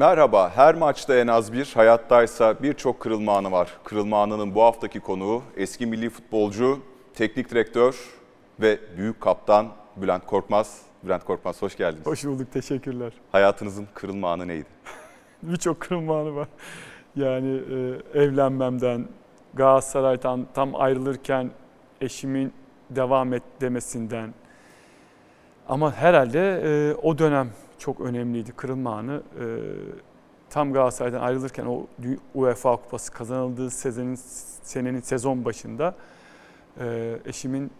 Merhaba, her maçta en az bir, hayattaysa birçok kırılma anı var. Kırılma anının bu haftaki konuğu eski milli futbolcu, teknik direktör ve büyük kaptan Bülent Korkmaz. Bülent Korkmaz hoş geldiniz. Hoş bulduk, teşekkürler. Hayatınızın kırılma anı neydi? Birçok kırılma anı var. Yani e, evlenmemden, Galatasaray'dan tam ayrılırken eşimin devam et demesinden. Ama herhalde e, o dönem çok önemliydi kırılma anı. E, tam Galatasaray'dan ayrılırken o UEFA Kupası kazanıldığı senenin, senenin sezon başında e, eşimin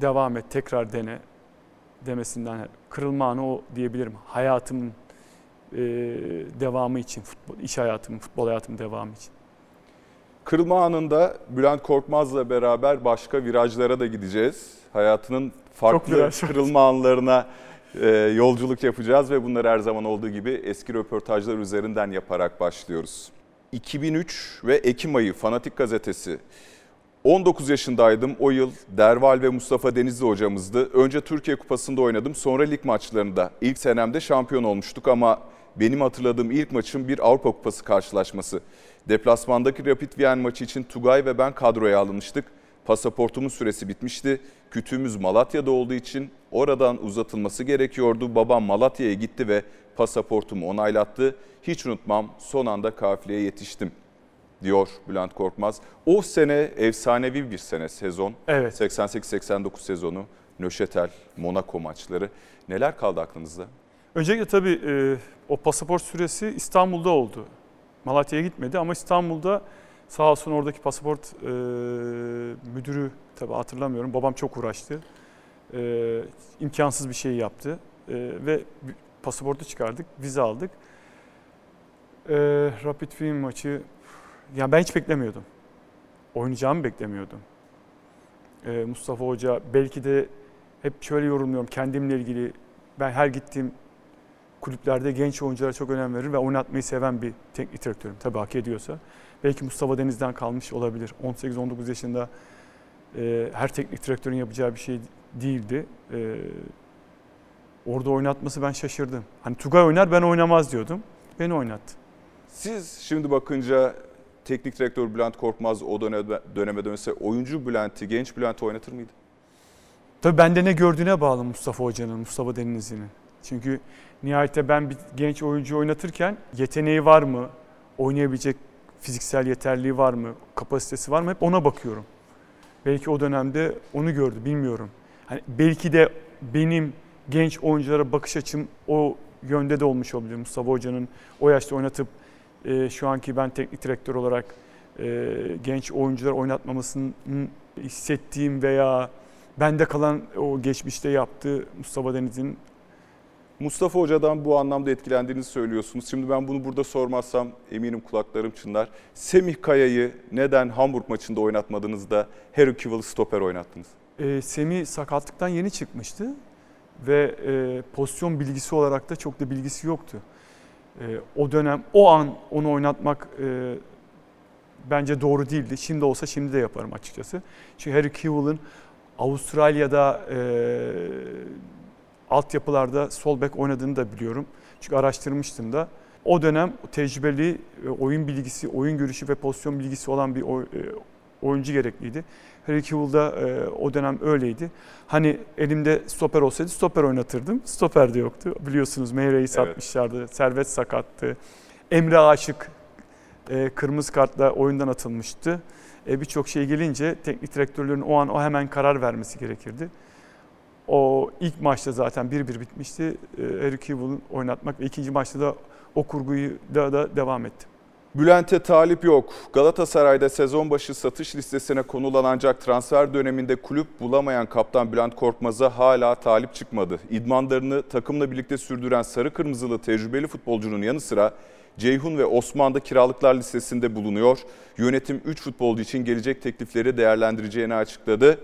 devam et, tekrar dene demesinden kırılma anı o diyebilirim. Hayatımın e, devamı için, futbol, iş hayatımın, futbol hayatımın devamı için. Kırılma anında Bülent Korkmaz'la beraber başka virajlara da gideceğiz. Hayatının farklı viraj kırılma anlarına e, yolculuk yapacağız ve bunları her zaman olduğu gibi eski röportajlar üzerinden yaparak başlıyoruz. 2003 ve Ekim ayı Fanatik Gazetesi 19 yaşındaydım. O yıl Derval ve Mustafa Denizli hocamızdı. Önce Türkiye Kupası'nda oynadım, sonra lig maçlarında. İlk senemde şampiyon olmuştuk ama benim hatırladığım ilk maçım bir Avrupa Kupası karşılaşması. Deplasmandaki Rapid Wien maçı için Tugay ve ben kadroya alınmıştık. Pasaportumun süresi bitmişti. Kütüğümüz Malatya'da olduğu için oradan uzatılması gerekiyordu. Babam Malatya'ya gitti ve pasaportumu onaylattı. Hiç unutmam son anda kafileye yetiştim diyor Bülent Korkmaz. O sene efsanevi bir sene sezon. Evet. 88-89 sezonu. Nöşetel, Monaco maçları. Neler kaldı aklınızda? Öncelikle tabii e, o pasaport süresi İstanbul'da oldu. Malatya'ya gitmedi ama İstanbul'da sağ olsun oradaki pasaport e, müdürü tabii hatırlamıyorum. Babam çok uğraştı. E, imkansız bir şey yaptı e, ve pasaportu çıkardık, vize aldık. E, Rapid Wien maçı, yani ben hiç beklemiyordum. Oynayacağımı beklemiyordum. E, Mustafa Hoca belki de hep şöyle yorumluyorum kendimle ilgili. Ben her gittiğim kulüplerde genç oyunculara çok önem verir ve oynatmayı seven bir teknik direktörüm. Tabii hak ediyorsa. Belki Mustafa Deniz'den kalmış olabilir. 18-19 yaşında e, her teknik direktörün yapacağı bir şey değildi. E, orada oynatması ben şaşırdım. Hani Tugay oynar ben oynamaz diyordum. Beni oynattı. Siz şimdi bakınca teknik direktör Bülent Korkmaz o döneme, döneme dönse oyuncu Bülent'i, genç Bülent'i oynatır mıydı? Tabii bende ne gördüğüne bağlı Mustafa Hoca'nın, Mustafa Denizli'nin. Çünkü nihayette ben bir genç oyuncu oynatırken yeteneği var mı, oynayabilecek fiziksel yeterliği var mı, kapasitesi var mı hep ona bakıyorum. Belki o dönemde onu gördü, bilmiyorum. Hani belki de benim genç oyunculara bakış açım o yönde de olmuş olabilir. Mustafa Hoca'nın o yaşta oynatıp e, şu anki ben teknik direktör olarak e, genç oyuncular oynatmamasını hissettiğim veya bende kalan o geçmişte yaptığı Mustafa Deniz'in Mustafa Hoca'dan bu anlamda etkilendiğinizi söylüyorsunuz. Şimdi ben bunu burada sormazsam eminim kulaklarım çınlar. Semih Kaya'yı neden Hamburg maçında oynatmadınız da Harry Kewell'ı stoper oynattınız? E, Semih sakatlıktan yeni çıkmıştı ve e, pozisyon bilgisi olarak da çok da bilgisi yoktu. E, o dönem, o an onu oynatmak e, bence doğru değildi. Şimdi olsa şimdi de yaparım açıkçası. Çünkü Harry Kewell'ın Avustralya'da e, altyapılarda sol bek oynadığını da biliyorum. Çünkü araştırmıştım da. O dönem tecrübeli, e, oyun bilgisi, oyun görüşü ve pozisyon bilgisi olan bir e, oyuncu gerekliydi. Harry Kewell da e, o dönem öyleydi. Hani elimde stoper olsaydı stoper oynatırdım. Stoper de yoktu. Biliyorsunuz Meyre'yi satmışlardı. Servet sakattı. Emre Aşık kırmızı kartla oyundan atılmıştı. Birçok şey gelince teknik direktörlerin o an o hemen karar vermesi gerekirdi. O ilk maçta zaten 1-1 bitmişti. E, Harry Kewell'ı oynatmak ve ikinci maçta da o kurguyu da, da devam etti. Bülent'e talip yok. Galatasaray'da sezon başı satış listesine konulan ancak transfer döneminde kulüp bulamayan kaptan Bülent Korkmaz'a hala talip çıkmadı. İdmanlarını takımla birlikte sürdüren sarı kırmızılı tecrübeli futbolcunun yanı sıra Ceyhun ve Osman da kiralıklar listesinde bulunuyor. Yönetim 3 futbolcu için gelecek teklifleri değerlendireceğini açıkladı.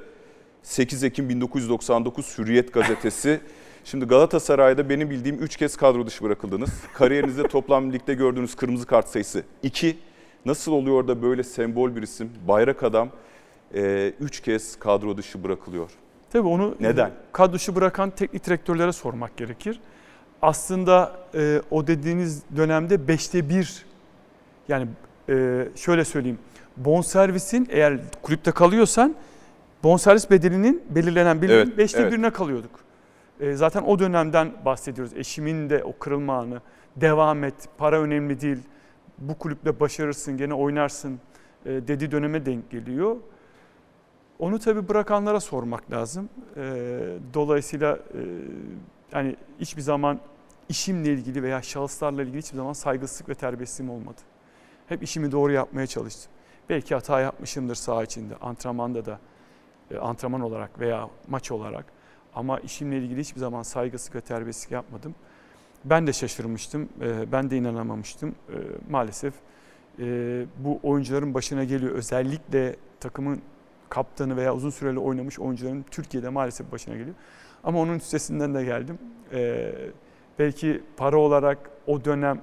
8 Ekim 1999 Hürriyet gazetesi. Şimdi Galatasaray'da benim bildiğim 3 kez kadro dışı bırakıldınız. Kariyerinizde toplam ligde gördüğünüz kırmızı kart sayısı 2. Nasıl oluyor da böyle sembol bir isim, bayrak adam 3 kez kadro dışı bırakılıyor? Tabii onu Neden? kadro dışı bırakan teknik direktörlere sormak gerekir. aslında e, o dediğiniz dönemde beşte bir yani e, şöyle söyleyeyim bonservisin eğer kulüpte kalıyorsan bonservis bedelinin belirlenen belirlenen Evet, beşte evet. birine kalıyorduk. E, zaten o dönemden bahsediyoruz. Eşimin de o kırılma anı. Devam et, para önemli değil. Bu kulüple başarırsın, gene oynarsın e, dediği döneme denk geliyor. Onu tabii bırakanlara sormak lazım. E, dolayısıyla e, yani hiçbir zaman işimle ilgili veya şahıslarla ilgili hiçbir zaman saygısızlık ve terbiyesizliğim olmadı. Hep işimi doğru yapmaya çalıştım. Belki hata yapmışımdır saha içinde, antrenmanda da, antrenman olarak veya maç olarak. Ama işimle ilgili hiçbir zaman saygısızlık ve terbiyesizlik yapmadım. Ben de şaşırmıştım, e, ben de inanamamıştım. E, Maalesef e, bu oyuncuların başına geliyor. Özellikle takımın kaptanı veya uzun süreli oynamış oyuncuların Türkiye'de maalesef başına geliyor. Ama onun üstesinden de geldim. E, Belki para olarak o dönem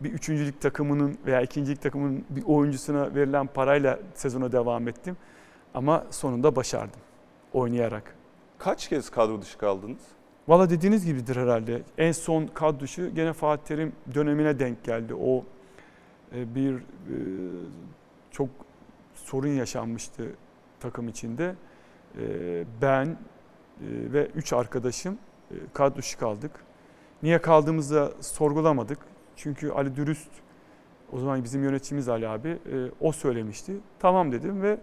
bir üçüncülük takımının veya ikincilik takımının bir oyuncusuna verilen parayla sezona devam ettim. Ama sonunda başardım oynayarak. Kaç kez kadro dışı kaldınız? Valla dediğiniz gibidir herhalde. En son kadroşu gene Fatih Terim dönemine denk geldi. O e, bir e, çok sorun yaşanmıştı takım içinde. E, Ben ve üç arkadaşım kadro dışı kaldık. Niye kaldığımızı sorgulamadık. Çünkü Ali Dürüst, o zaman bizim yöneticimiz Ali abi, o söylemişti. Tamam dedim ve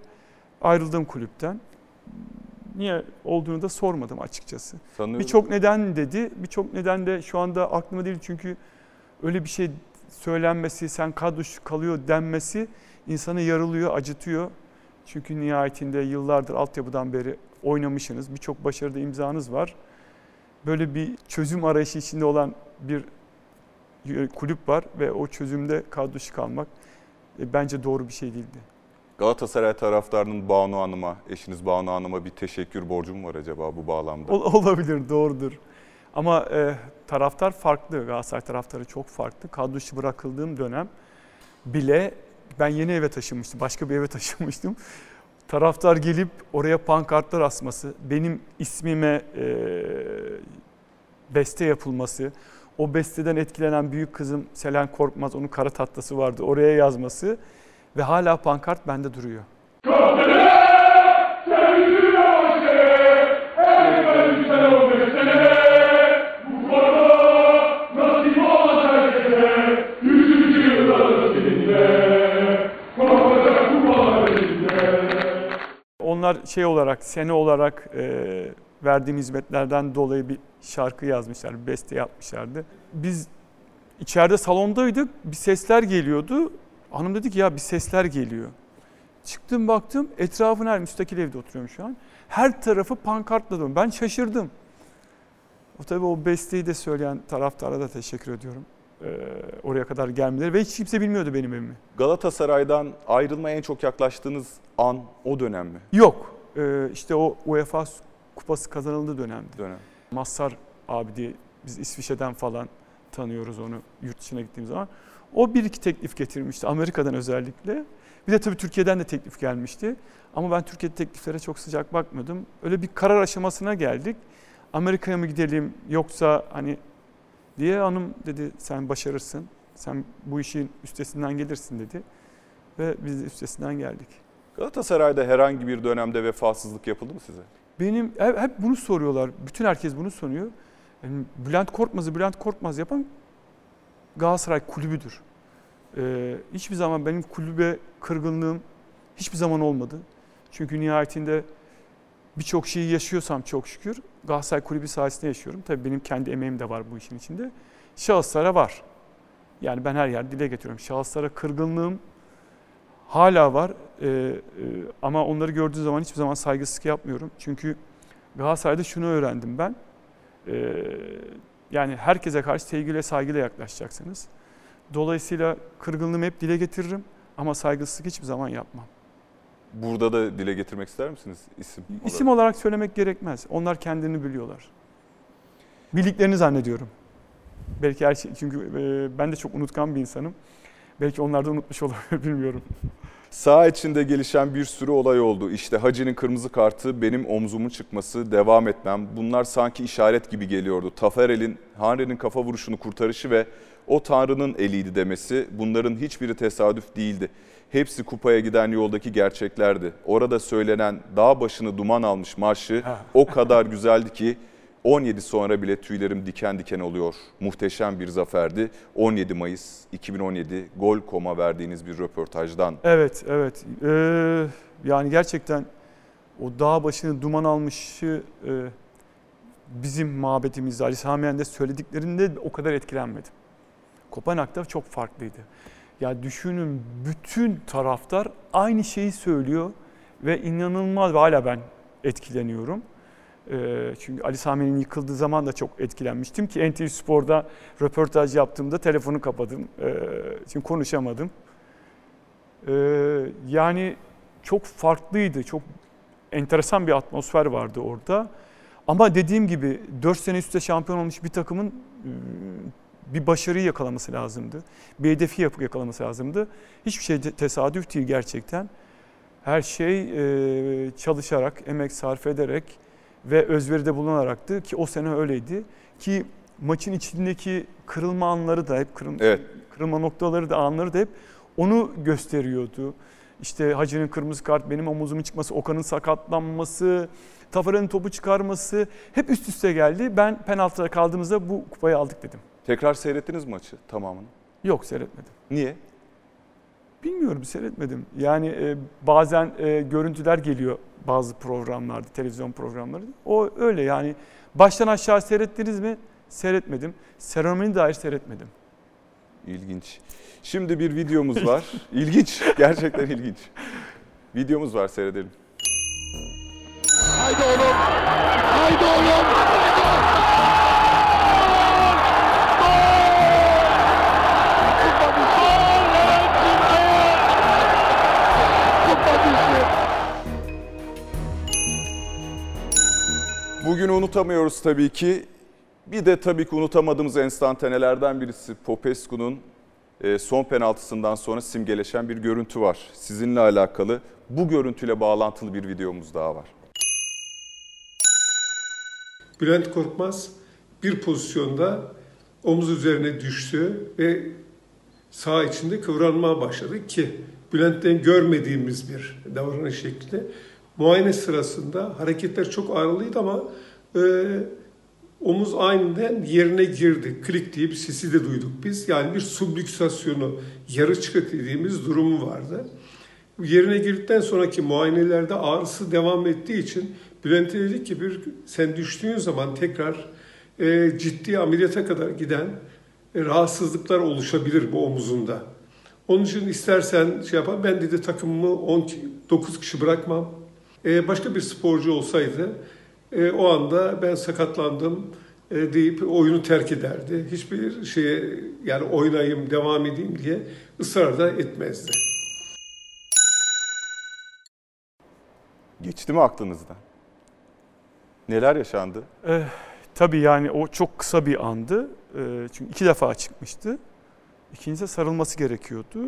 ayrıldım kulüpten. Niye olduğunu da sormadım açıkçası. Birçok neden dedi. Birçok neden de şu anda aklıma değil çünkü öyle bir şey söylenmesi, sen kadroş kalıyor denmesi insanı yarılıyor, acıtıyor. Çünkü nihayetinde yıllardır altyapıdan beri oynamışsınız. Birçok başarıda imzanız var. Böyle bir çözüm arayışı içinde olan bir kulüp var ve o çözümde kadroş kalmak e, bence doğru bir şey değildi. Galatasaray taraftarının Banu Hanım'a, eşiniz Banu Hanım'a bir teşekkür borcum var acaba bu bağlamda? Ol- olabilir, doğrudur. Ama e, taraftar farklı. Galatasaray taraftarı çok farklı. Kadro dışı bırakıldığım dönem bile ben yeni eve taşınmıştım. Başka bir eve taşınmıştım. Taraftar gelip oraya pankartlar asması, benim ismime e, beste yapılması, o besteden etkilenen büyük kızım Selen Korkmaz, onun kara tatlası vardı, oraya yazması ve hala pankart bende duruyor. Onlar şey olarak, sene olarak e, verdiğim hizmetlerden dolayı bir şarkı yazmışlar, bir beste yapmışlardı. Biz içeride salondaydık, bir sesler geliyordu. Hanım dedi ki ya bir sesler geliyor. Çıktım baktım, etrafın her müstakil evde oturuyorum şu an. Her tarafı pankartla dolu. Ben şaşırdım. O tabii o besteyi de söyleyen taraftara da teşekkür ediyorum. Ee, oraya kadar gelmeleri ve hiç kimse bilmiyordu benim evimi. Galatasaray'dan ayrılmaya en çok yaklaştığınız an o dönem mi? Yok. Ee, işte o UEFA kupası kazanıldığı dönemdi. Dönem. Mazhar abi diye biz İsviçre'den falan tanıyoruz onu yurt dışına gittiğim zaman. O bir iki teklif getirmişti Amerika'dan özellikle. Bir de tabii Türkiye'den de teklif gelmişti. Ama ben Türkiye'de tekliflere çok sıcak bakmadım. Öyle bir karar aşamasına geldik. Amerika'ya mı gidelim yoksa hani diye hanım dedi sen başarırsın. Sen bu işin üstesinden gelirsin dedi. Ve biz de üstesinden geldik. Galatasaray'da herhangi bir dönemde vefasızlık yapıldı mı size? Benim hep, hep bunu soruyorlar. Bütün herkes bunu soruyor. Yani Bülent Korkmaz'ı Bülent Korkmaz yapan Galatasaray kulübüdür. Ee, hiçbir zaman benim kulübe kırgınlığım hiçbir zaman olmadı. Çünkü nihayetinde birçok şeyi yaşıyorsam çok şükür Galatasaray kulübü sayesinde yaşıyorum. Tabii benim kendi emeğim de var bu işin içinde. Şahıslara var. Yani ben her yerde dile getiriyorum. Şahıslara kırgınlığım hala var. Ee, e, ama onları gördüğü zaman hiçbir zaman saygısızlık yapmıyorum. Çünkü Galatasaray'da şunu öğrendim ben. Ee, yani herkese karşı sevgiyle saygıyla yaklaşacaksınız. Dolayısıyla kırgınlığımı hep dile getiririm ama saygısızlık hiçbir zaman yapmam. Burada da dile getirmek ister misiniz isim? olarak? İsim olarak söylemek gerekmez. Onlar kendini biliyorlar. Bildiklerini zannediyorum. Belki her şey çünkü ben de çok unutkan bir insanım. Belki onlar da unutmuş olabilir bilmiyorum. Sağ içinde gelişen bir sürü olay oldu. İşte Hacı'nın kırmızı kartı, benim omzumun çıkması, devam etmem. Bunlar sanki işaret gibi geliyordu. Taferel'in, Henry'nin kafa vuruşunu kurtarışı ve o Tanrı'nın eliydi demesi bunların hiçbiri tesadüf değildi. Hepsi kupaya giden yoldaki gerçeklerdi. Orada söylenen dağ başını duman almış marşı o kadar güzeldi ki 17 sonra bile tüylerim diken diken oluyor. Muhteşem bir zaferdi. 17 Mayıs 2017 Gol.com'a verdiğiniz bir röportajdan. Evet, evet. Ee, yani gerçekten o dağ başını duman almışı e, bizim mabetimizde Ali Sami söylediklerinde o kadar etkilenmedim. Kopenhag'da çok farklıydı. Ya düşünün bütün taraftar aynı şeyi söylüyor ve inanılmaz ve hala ben etkileniyorum. Ee, çünkü Ali Sami'nin yıkıldığı zaman da çok etkilenmiştim ki NTV Spor'da röportaj yaptığımda telefonu kapadım. Ee, çünkü konuşamadım. Ee, yani çok farklıydı, çok enteresan bir atmosfer vardı orada. Ama dediğim gibi 4 sene üstte şampiyon olmuş bir takımın ıı, bir başarıyı yakalaması lazımdı. Bir hedefi yakalaması lazımdı. Hiçbir şey tesadüf değil gerçekten. Her şey çalışarak, emek sarf ederek ve özveride bulunaraktı ki o sene öyleydi. Ki maçın içindeki kırılma anları da hep kırılma, evet. kırılma noktaları da anları da hep onu gösteriyordu. İşte Hacı'nın kırmızı kart, benim omuzumun çıkması, Okan'ın sakatlanması, Tafara'nın topu çıkarması hep üst üste geldi. Ben penaltıda kaldığımızda bu kupayı aldık dedim. Tekrar seyrettiniz maçı tamamını? Yok seyretmedim. Niye? Bilmiyorum seyretmedim. Yani e, bazen e, görüntüler geliyor bazı programlarda, televizyon programları. O öyle yani. Baştan aşağı seyrettiniz mi? Seyretmedim. Seremoni dair seyretmedim. İlginç. Şimdi bir videomuz var. İlginç. Gerçekten ilginç. Videomuz var seyredelim. Haydi oğlum. Haydi oğlum. Bugünü unutamıyoruz tabii ki. Bir de tabii ki unutamadığımız enstantanelerden birisi Popescu'nun e, son penaltısından sonra simgeleşen bir görüntü var. Sizinle alakalı bu görüntüyle bağlantılı bir videomuz daha var. Bülent Korkmaz bir pozisyonda omuz üzerine düştü ve sağ içinde kıvranmaya başladı ki Bülent'ten görmediğimiz bir davranış şekli. Muayene sırasında hareketler çok ağırlıydı ama e, omuz aniden yerine girdi. Klik diye bir sesi de duyduk biz. Yani bir sublüksasyonu, yarı çıkık dediğimiz durumu vardı. Yerine girdikten sonraki muayenelerde ağrısı devam ettiği için Bülent'e dedik ki bir, sen düştüğün zaman tekrar e, ciddi ameliyata kadar giden e, rahatsızlıklar oluşabilir bu omuzunda. Onun için istersen şey yapar. Ben dedi takımımı 10, 9 kişi bırakmam. E, başka bir sporcu olsaydı e, o anda ben sakatlandım e, deyip oyunu terk ederdi. Hiçbir şeye yani oynayayım, devam edeyim diye ısrar da etmezdi. Geçti mi aklınızda? Neler yaşandı? Eh, tabii yani o çok kısa bir andı. E, çünkü iki defa çıkmıştı. İkincisi sarılması gerekiyordu.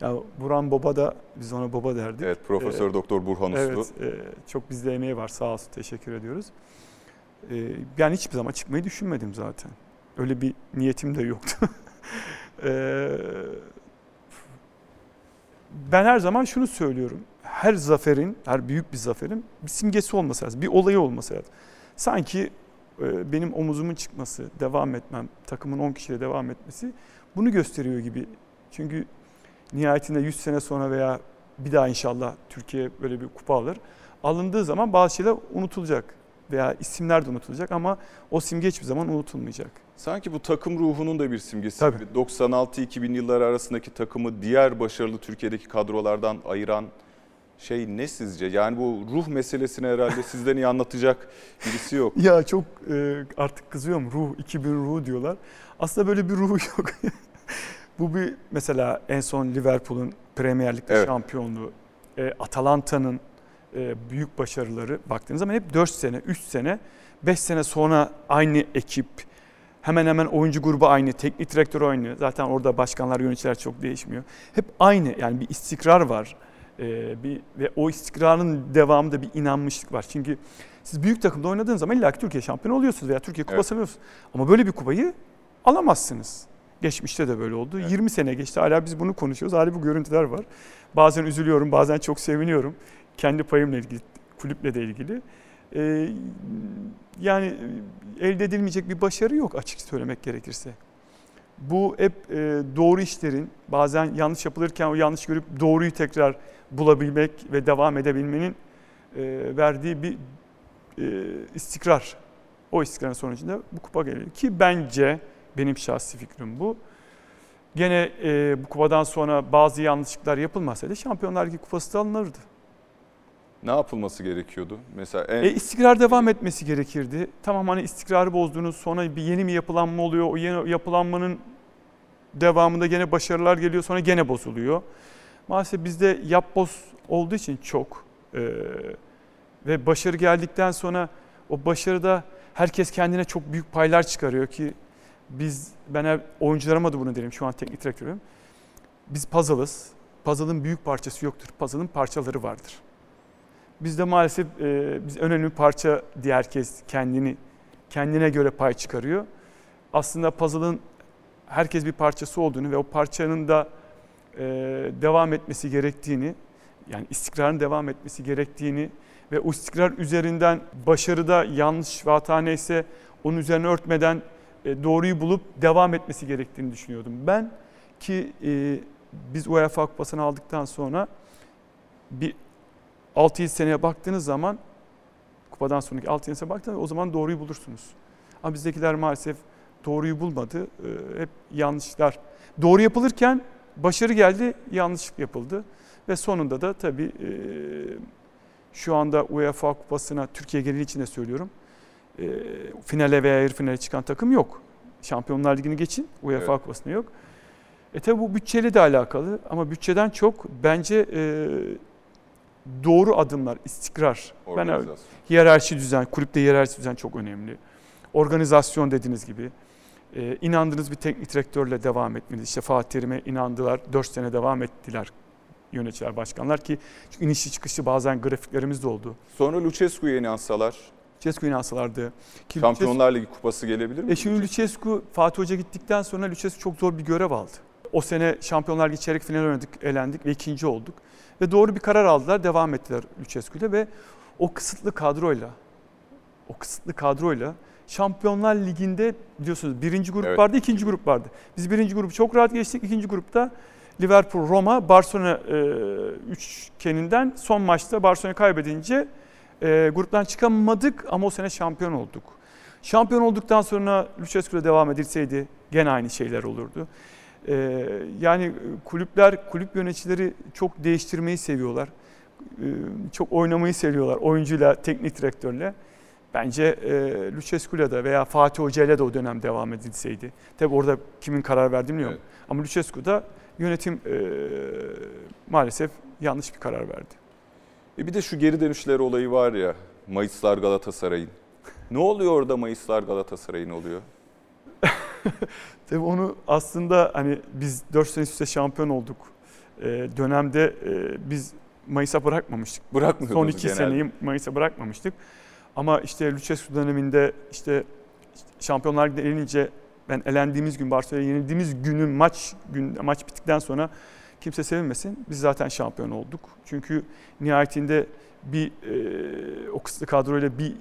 Ya Burhan Baba da biz ona baba derdik. Evet Profesör ee, Doktor Burhan Uslu. Evet e, çok bizde emeği var sağ olsun teşekkür ediyoruz. E, yani hiçbir zaman çıkmayı düşünmedim zaten. Öyle bir niyetim de yoktu. e, ben her zaman şunu söylüyorum. Her zaferin, her büyük bir zaferin bir simgesi olması lazım. Bir olayı olması lazım. Sanki e, benim omuzumun çıkması, devam etmem, takımın 10 kişiyle devam etmesi bunu gösteriyor gibi. Çünkü nihayetinde 100 sene sonra veya bir daha inşallah Türkiye böyle bir kupa alır. Alındığı zaman bazı şeyler unutulacak veya isimler de unutulacak ama o simge hiçbir zaman unutulmayacak. Sanki bu takım ruhunun da bir simgesi. 96-2000 yılları arasındaki takımı diğer başarılı Türkiye'deki kadrolardan ayıran şey ne sizce? Yani bu ruh meselesini herhalde sizden iyi anlatacak birisi yok. ya çok e, artık kızıyorum ruh 2000 ruhu diyorlar. Aslında böyle bir ruh yok. Bu bir mesela en son Liverpool'un Premier Lig'de evet. şampiyonluğu, e, Atalanta'nın e, büyük başarıları baktığınız zaman hep 4 sene, 3 sene, 5 sene sonra aynı ekip Hemen hemen oyuncu grubu aynı, teknik direktör aynı. Zaten orada başkanlar, yöneticiler çok değişmiyor. Hep aynı yani bir istikrar var. Ee, bir, ve o istikrarın devamında bir inanmışlık var. Çünkü siz büyük takımda oynadığınız zaman illa ki Türkiye şampiyonu oluyorsunuz veya Türkiye kupası evet. alıyorsunuz. Ama böyle bir kupayı alamazsınız. Geçmişte de böyle oldu. Evet. 20 sene geçti hala biz bunu konuşuyoruz. Hala bu görüntüler var. Bazen üzülüyorum, bazen çok seviniyorum. Kendi payımla ilgili, kulüple de ilgili. Ee, yani elde edilmeyecek bir başarı yok açık söylemek gerekirse. Bu hep e, doğru işlerin bazen yanlış yapılırken o yanlış görüp doğruyu tekrar bulabilmek ve devam edebilmenin e, verdiği bir e, istikrar. O istikrarın sonucunda bu kupa geliyor. Ki bence benim şahsi fikrim bu. Gene e, bu kupadan sonra bazı yanlışlıklar yapılmasaydı Şampiyonlar Ligi kupası da alınırdı. Ne yapılması gerekiyordu? Mesela en... e, istikrar devam etmesi gerekirdi. Tamam hani istikrarı bozdunuz sonra bir yeni mi yapılanma oluyor. O yeni yapılanmanın devamında gene başarılar geliyor sonra gene bozuluyor. Maalesef bizde yap boz olduğu için çok e, ve başarı geldikten sonra o başarıda herkes kendine çok büyük paylar çıkarıyor ki biz ben oyuncularıma da bunu derim şu an teknik direktörüm. Biz puzzle'ız. Puzzle'ın büyük parçası yoktur. Puzzle'ın parçaları vardır. Bizde maalesef e, biz önemli parça diye herkes kendini kendine göre pay çıkarıyor. Aslında puzzle'ın herkes bir parçası olduğunu ve o parçanın da e, devam etmesi gerektiğini, yani istikrarın devam etmesi gerektiğini ve o istikrar üzerinden başarıda yanlış ve hata neyse onun üzerine örtmeden doğruyu bulup devam etmesi gerektiğini düşünüyordum. Ben ki e, biz UEFA Kupası'nı aldıktan sonra bir 6-7 seneye baktığınız zaman kupadan sonraki 6-7 seneye baktığınız o zaman doğruyu bulursunuz. Ama bizdekiler maalesef doğruyu bulmadı. E, hep yanlışlar. Doğru yapılırken başarı geldi, yanlışlık yapıldı. Ve sonunda da tabii şu anda UEFA Kupası'na Türkiye geneli için de söylüyorum e, finale veya yarı finale çıkan takım yok. Şampiyonlar Ligi'ni geçin, UEFA evet. Kupası'na yok. E tabi bu bütçeyle de alakalı ama bütçeden çok bence e, doğru adımlar, istikrar. Ben hiyerarşi düzen, kulüpte hiyerarşi düzen çok önemli. Organizasyon dediğiniz gibi. E, inandığınız bir teknik direktörle devam etmeli. İşte Fatih Terim'e inandılar, 4 sene devam ettiler yöneticiler, başkanlar ki çünkü inişi çıkışı bazen grafiklerimiz de oldu. Sonra Lucescu'ya inansalar Lucescu inansalardı. Ki Şampiyonlar Ligi kupası gelebilir mi? E şimdi Lucescu, Fatih Hoca gittikten sonra Lucescu çok zor bir görev aldı. O sene Şampiyonlar Ligi çeyrek final oynadık, elendik ve ikinci olduk. Ve doğru bir karar aldılar, devam ettiler Lucescu ile ve o kısıtlı kadroyla, o kısıtlı kadroyla Şampiyonlar Ligi'nde biliyorsunuz birinci grup evet. vardı, ikinci grup vardı. Biz birinci grubu çok rahat geçtik, ikinci grupta Liverpool, Roma, Barcelona e, üçgeninden son maçta Barcelona kaybedince e, gruptan çıkamadık ama o sene şampiyon olduk. Şampiyon olduktan sonra Lucescu'da devam edilseydi gene aynı şeyler olurdu. E, yani kulüpler, kulüp yöneticileri çok değiştirmeyi seviyorlar. E, çok oynamayı seviyorlar oyuncuyla, teknik direktörle. Bence e, Lucescu'yla da veya Fatih Hoca'yla da o dönem devam edilseydi. Tabi orada kimin karar verdiğini bilmiyorum. Evet. Ama Lucescu'da yönetim e, maalesef yanlış bir karar verdi. E bir de şu geri dönüşler olayı var ya. Mayıslar Galatasaray'ın. Ne oluyor orada Mayıslar Galatasaray'ın oluyor? Tabii onu aslında hani biz 4 sene üstte şampiyon olduk. Ee, dönemde e, biz Mayıs'a bırakmamıştık. Bırakmıyordunuz Son iki genelde. seneyi Mayıs'a bırakmamıştık. Ama işte Lucescu döneminde işte Şampiyonlar Ligi'de elenince ben elendiğimiz gün Barcelona'ya yenildiğimiz günün maç gün maç bittikten sonra kimse sevinmesin. Biz zaten şampiyon olduk. Çünkü nihayetinde bir e, o kısıtlı kadroyla bir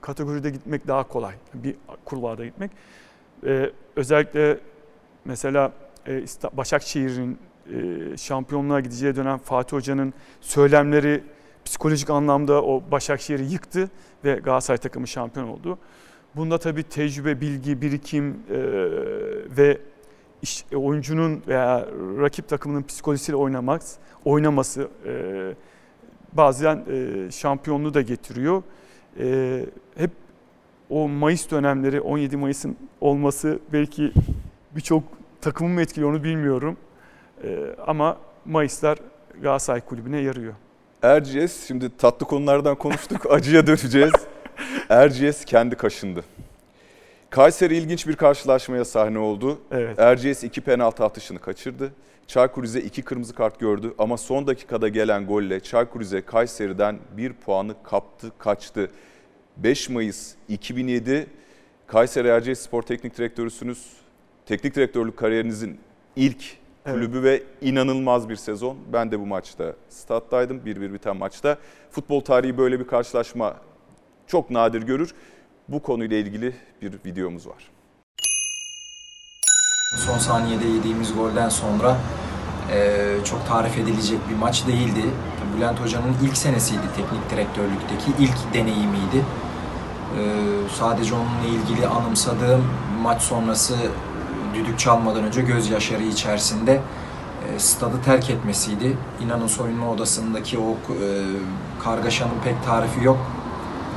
kategoride gitmek daha kolay. Bir kurulada gitmek. E, özellikle mesela e, Başakşehir'in e, şampiyonluğa gideceği dönem Fatih Hoca'nın söylemleri psikolojik anlamda o Başakşehir'i yıktı ve Galatasaray takımı şampiyon oldu. Bunda tabii tecrübe, bilgi, birikim e, ve iş, e, oyuncunun veya rakip takımının psikolojisiyle oynamak, oynaması e, bazen e, şampiyonluğu da getiriyor. E, hep o Mayıs dönemleri 17 Mayıs'ın olması belki birçok takımın mı etkiliyor onu bilmiyorum. E, ama Mayıslar Galatasaray Kulübü'ne yarıyor. Erciyes, şimdi tatlı konulardan konuştuk, acıya döneceğiz. Erciyes kendi kaşındı. Kayseri ilginç bir karşılaşmaya sahne oldu. Evet. Erciyes iki penaltı atışını kaçırdı. Çaykur Rize iki kırmızı kart gördü ama son dakikada gelen golle Çaykur Rize Kayseri'den bir puanı kaptı, kaçtı. 5 Mayıs 2007 Kayseri Erciyes Spor Teknik Direktörüsünüz. Teknik direktörlük kariyerinizin ilk Evet. kulübü ve inanılmaz bir sezon. Ben de bu maçta stat'taydım. 1-1 biten maçta. Futbol tarihi böyle bir karşılaşma çok nadir görür. Bu konuyla ilgili bir videomuz var. Son saniyede yediğimiz golden sonra eee, çok tarif edilecek bir maç değildi. Bülent Hoca'nın ilk senesiydi teknik direktörlükteki ilk deneyimiydi. Eee, sadece onunla ilgili anımsadığım maç sonrası düdük çalmadan önce gözyaşları içerisinde eee, stadı terk etmesiydi. İnanın soyunma odasındaki o eee, kargaşanın pek tarifi yok.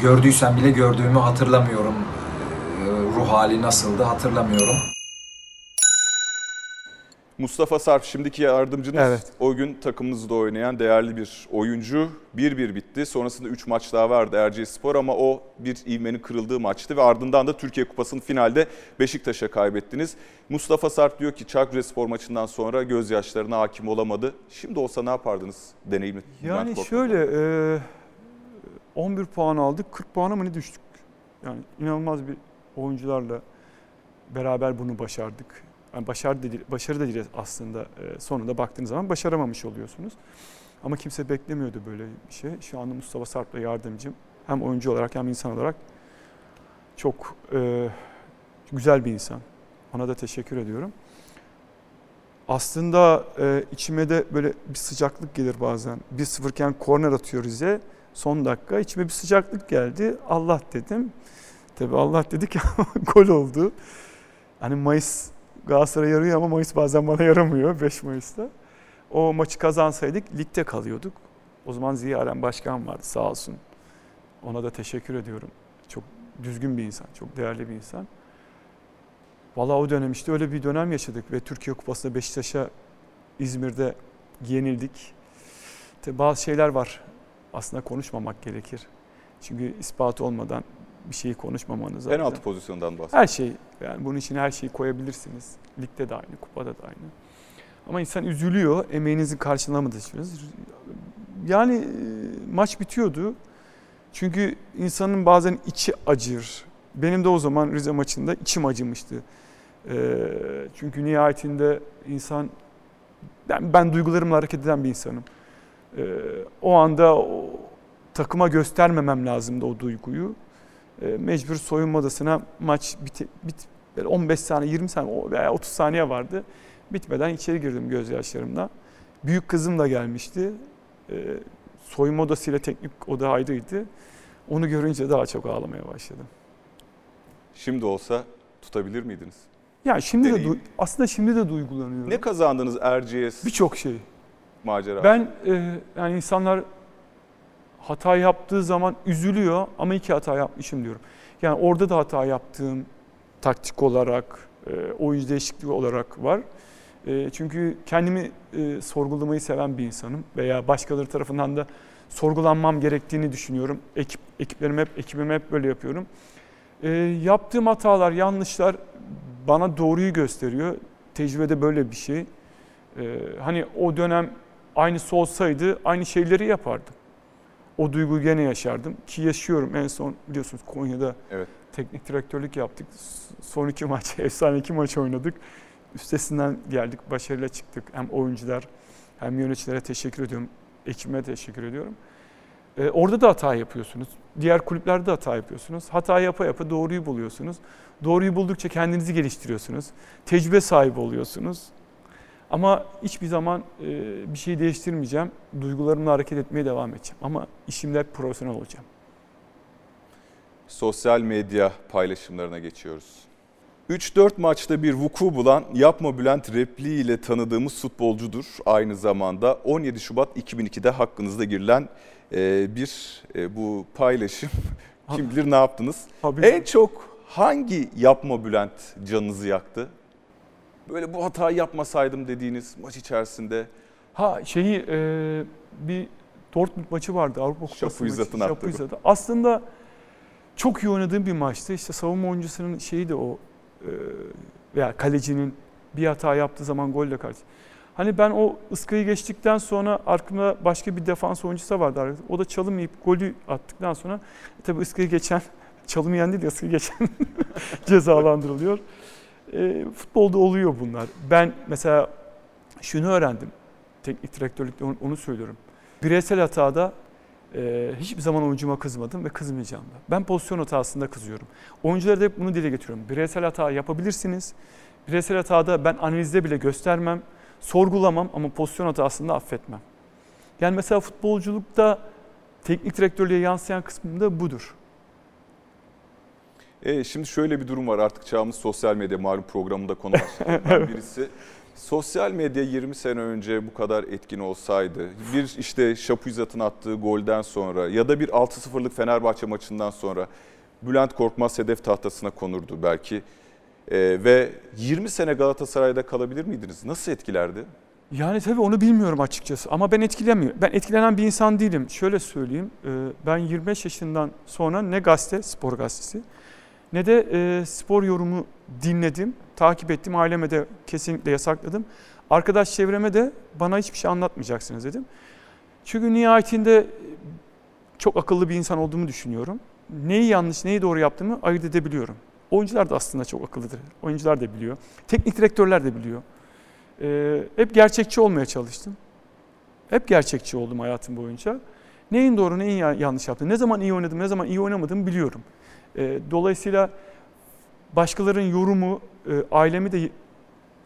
Gördüysem bile gördüğümü hatırlamıyorum. Eee, ruh hali nasıldı hatırlamıyorum. Mustafa Sarp şimdiki yardımcınız. Evet. O gün takımınızda oynayan değerli bir oyuncu. 1-1 bitti. Sonrasında 3 maç daha vardı Erciyes Spor ama o bir ivmenin kırıldığı maçtı ve ardından da Türkiye Kupası'nın finalde Beşiktaş'a kaybettiniz. Mustafa Sarp diyor ki Çaykur Rizespor maçından sonra gözyaşlarına hakim olamadı. Şimdi olsa ne yapardınız deneyimli? Yani şöyle e, 11 puan aldık 40 puana mı ne düştük? Yani inanılmaz bir oyuncularla beraber bunu başardık. Yani başarı da değil, başarı da değil aslında e, sonunda baktığınız zaman başaramamış oluyorsunuz. Ama kimse beklemiyordu böyle bir şey. Şu anda Mustafa Sarp'la yardımcım hem oyuncu olarak hem insan olarak çok e, güzel bir insan. Ona da teşekkür ediyorum. Aslında e, içime de böyle bir sıcaklık gelir bazen. 1-0 iken korner atıyor Rize. Son dakika içime bir sıcaklık geldi. Allah dedim. Tabii Allah dedik ama gol oldu. Hani Mayıs Galatasaray yarıyor ama Mayıs bazen bana yaramıyor 5 Mayıs'ta. O maçı kazansaydık ligde kalıyorduk. O zaman Ziya Eren Başkan vardı sağ olsun. Ona da teşekkür ediyorum. Çok düzgün bir insan, çok değerli bir insan. Vallahi o dönem işte öyle bir dönem yaşadık ve Türkiye Kupası'nda Beşiktaş'a İzmir'de yenildik. Tabii bazı şeyler var. Aslında konuşmamak gerekir. Çünkü ispatı olmadan bir şeyi konuşmamanız lazım. Penaltı pozisyonundan bahsediyor. Her şey, yani bunun için her şeyi koyabilirsiniz. Ligde de aynı, kupada da aynı. Ama insan üzülüyor, emeğinizin karşılamadığınız. Yani e, maç bitiyordu. Çünkü insanın bazen içi acır. Benim de o zaman Rize maçında içim acımıştı. Ee, çünkü nihayetinde insan, ben, ben duygularımla hareket eden bir insanım. Ee, o anda o, takıma göstermemem lazımdı o duyguyu. Ee, mecbur soyunma odasına maç bit, bit, böyle 15 saniye 20 saniye veya 30 saniye vardı. Bitmeden içeri girdim gözyaşlarımla. Büyük kızım da gelmişti. Ee, soyunma odasıyla teknik oda ayrıydı. Onu görünce daha çok ağlamaya başladım. Şimdi olsa tutabilir miydiniz? Yani şimdi de Deneyim. du- aslında şimdi de duygulanıyorum. Ne kazandınız Erciyes Birçok şey. Macera? Ben e, yani insanlar hata yaptığı zaman üzülüyor ama iki hata yapmışım diyorum. Yani orada da hata yaptığım taktik olarak, e, oyuncu değişikliği olarak var. E, çünkü kendimi e, sorgulamayı seven bir insanım veya başkaları tarafından da sorgulanmam gerektiğini düşünüyorum. Ekip, ekiplerim hep, ekibim hep böyle yapıyorum. E, yaptığım hatalar, yanlışlar bana doğruyu gösteriyor. Tecrübede böyle bir şey. E, hani o dönem aynısı olsaydı aynı şeyleri yapardım. O duyguyu gene yaşardım ki yaşıyorum. En son biliyorsunuz Konya'da Evet. teknik direktörlük yaptık. Son iki maç, efsane iki maç oynadık. Üstesinden geldik, başarıyla çıktık. Hem oyuncular hem yöneticilere teşekkür ediyorum. Ekibime teşekkür ediyorum. Ee, orada da hata yapıyorsunuz. Diğer kulüplerde de hata yapıyorsunuz. Hata yapa yapa doğruyu buluyorsunuz. Doğruyu buldukça kendinizi geliştiriyorsunuz. Tecrübe sahibi oluyorsunuz. Ama hiçbir zaman e, bir şey değiştirmeyeceğim. Duygularımla hareket etmeye devam edeceğim. Ama işimde profesyonel olacağım. Sosyal medya paylaşımlarına geçiyoruz. 3-4 maçta bir vuku bulan Yapma Bülent repliği ile tanıdığımız futbolcudur. Aynı zamanda 17 Şubat 2002'de hakkınızda girilen e, bir e, bu paylaşım. Kim bilir ne yaptınız? Abi, En çok hangi Yapma Bülent canınızı yaktı? Böyle bu hatayı yapmasaydım dediğiniz maç içerisinde Ha şeyi e, bir Dortmund maçı vardı Avrupa Kupası'nda. Şapuizat'ın attığı gol. Aslında çok iyi oynadığım bir maçtı. İşte savunma oyuncusunun şeyi de o e, veya kalecinin bir hata yaptığı zaman golle karşı. Hani ben o ıskayı geçtikten sonra arkamda başka bir defans oyuncusu vardı. O da çalım golü attıktan sonra tabii ıskayı geçen çalım yiyen değil ıskayı geçen cezalandırılıyor. E, futbolda oluyor bunlar. Ben mesela şunu öğrendim. Teknik direktörlükte onu, onu söylüyorum. Bireysel hatada e, hiçbir zaman oyuncuma kızmadım ve kızmayacağım da. Ben pozisyon hatasında kızıyorum. Oyunculara da hep bunu dile getiriyorum. Bireysel hata yapabilirsiniz. Bireysel hatada ben analizde bile göstermem, sorgulamam ama pozisyon hatasında affetmem. Yani mesela futbolculukta teknik direktörlüğe yansıyan kısmında budur. E, şimdi şöyle bir durum var artık çağımız sosyal medya malum programında konu başlıklarından birisi. Sosyal medya 20 sene önce bu kadar etkin olsaydı, bir işte Şapuyzat'ın attığı golden sonra ya da bir 6-0'lık Fenerbahçe maçından sonra Bülent Korkmaz hedef tahtasına konurdu belki. Ee, ve 20 sene Galatasaray'da kalabilir miydiniz? Nasıl etkilerdi? Yani tabii onu bilmiyorum açıkçası ama ben etkilemiyorum. Ben etkilenen bir insan değilim. Şöyle söyleyeyim, e, ben 25 yaşından sonra ne gazete, spor gazetesi ne de e, spor yorumu dinledim, takip ettim. Aileme de kesinlikle yasakladım. Arkadaş çevreme de bana hiçbir şey anlatmayacaksınız dedim. Çünkü nihayetinde çok akıllı bir insan olduğumu düşünüyorum. Neyi yanlış, neyi doğru yaptığımı ayırt edebiliyorum. Oyuncular da aslında çok akıllıdır. Oyuncular da biliyor. Teknik direktörler de biliyor. Ee, hep gerçekçi olmaya çalıştım. Hep gerçekçi oldum hayatım boyunca. Neyin doğru, neyin yanlış yaptım, ne zaman iyi oynadım, ne zaman iyi oynamadım biliyorum. Ee, dolayısıyla başkalarının yorumu e, ailemi de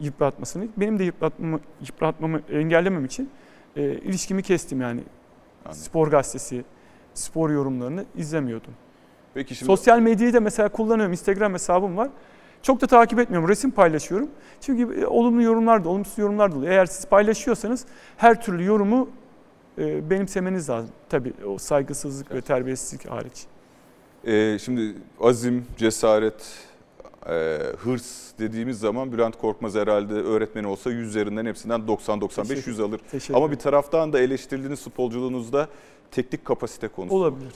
yıpratmasını, benim de yıpratmamı, yıpratmamı engellemem için e, ilişkimi kestim yani. Anladım. Spor gazetesi, spor yorumlarını izlemiyordum. Peki şimdi... Sosyal medyayı da mesela kullanıyorum. Instagram hesabım var. Çok da takip etmiyorum. Resim paylaşıyorum. Çünkü e, olumlu yorumlar da, olumsuz yorumlar da oluyor. Eğer siz paylaşıyorsanız her türlü yorumu benimsemeniz lazım. Tabii o saygısızlık evet. ve terbiyesizlik hariç. Ee, şimdi azim, cesaret, e, hırs dediğimiz zaman Bülent Korkmaz herhalde öğretmeni olsa 100 üzerinden hepsinden 90-95 100 alır. Teşekkür Ama bir taraftan da eleştirildiğiniz futbolculuğunuzda teknik kapasite konusu. Olabilir.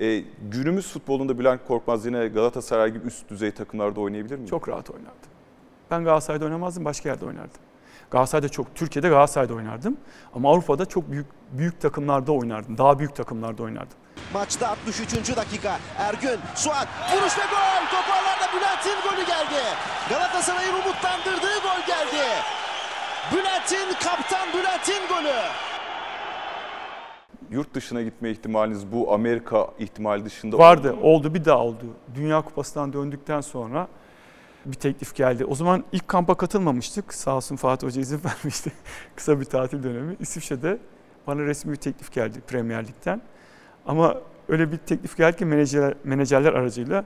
E, günümüz futbolunda Bülent Korkmaz yine Galatasaray gibi üst düzey takımlarda oynayabilir mi? Çok rahat oynardı. Ben Galatasaray'da oynamazdım, başka yerde oynardım. Galatasaray'da çok, Türkiye'de Galatasaray'da oynardım. Ama Avrupa'da çok büyük büyük takımlarda oynardım. Daha büyük takımlarda oynardım. Maçta 63. dakika. Ergün, Suat, vuruş ve gol. Toparlarda Bülent'in golü geldi. Galatasaray'ın umutlandırdığı gol geldi. Bülent'in, kaptan Bülent'in golü yurt dışına gitme ihtimaliniz bu Amerika ihtimali dışında vardı. Oldu, oldu bir daha oldu. Dünya Kupası'ndan döndükten sonra bir teklif geldi. O zaman ilk kampa katılmamıştık. Sağ olsun Fatih Hoca izin vermişti. Kısa bir tatil dönemi. İsviçre'de bana resmi bir teklif geldi Premier Lig'den. Ama öyle bir teklif geldi ki menajer, menajerler aracıyla.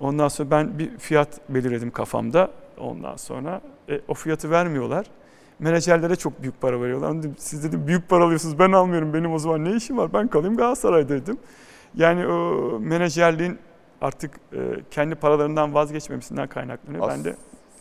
Ondan sonra ben bir fiyat belirledim kafamda. Ondan sonra e, o fiyatı vermiyorlar menajerlere çok büyük para veriyorlar. Siz dedim büyük para alıyorsunuz ben almıyorum benim o zaman ne işim var ben kalayım Galatasaray'da dedim. Yani o menajerliğin artık e, kendi paralarından vazgeçmemesinden kaynaklanıyor. Aslında ben de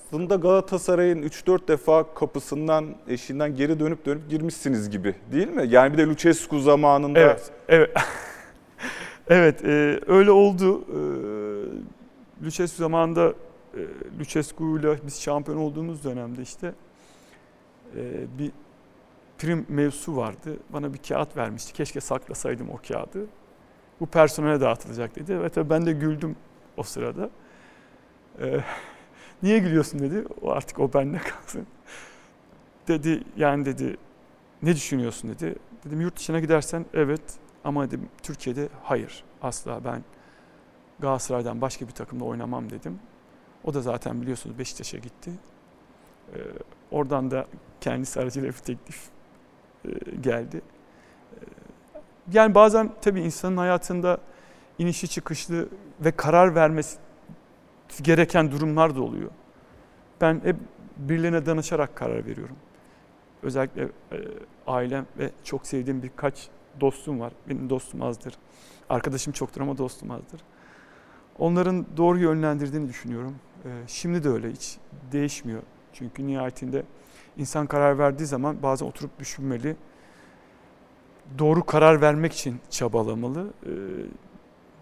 aslında Galatasaray'ın 3-4 defa kapısından, eşinden geri dönüp dönüp girmişsiniz gibi değil mi? Yani bir de Lucescu zamanında. Evet, evet. evet, e, öyle oldu. E, Lucescu zamanında e, Lucescu ile biz şampiyon olduğumuz dönemde işte ee, bir prim mevzusu vardı. Bana bir kağıt vermişti. Keşke saklasaydım o kağıdı. Bu personele dağıtılacak dedi. Ve tabii ben de güldüm o sırada. Ee, niye gülüyorsun dedi. O artık o bende kalsın. Dedi yani dedi ne düşünüyorsun dedi. Dedim yurt dışına gidersen evet ama dedim Türkiye'de hayır asla ben Galatasaray'dan başka bir takımda oynamam dedim. O da zaten biliyorsunuz Beşiktaş'a gitti. Ee, oradan da kendisi aracıyla bir teklif e, geldi. E, yani bazen tabii insanın hayatında inişi çıkışlı ve karar vermesi gereken durumlar da oluyor. Ben hep birilerine danışarak karar veriyorum. Özellikle e, ailem ve çok sevdiğim birkaç dostum var. Benim dostum azdır. Arkadaşım çoktur ama dostum azdır. Onların doğru yönlendirdiğini düşünüyorum. E, şimdi de öyle hiç değişmiyor. Çünkü nihayetinde insan karar verdiği zaman bazen oturup düşünmeli. Doğru karar vermek için çabalamalı. Ee,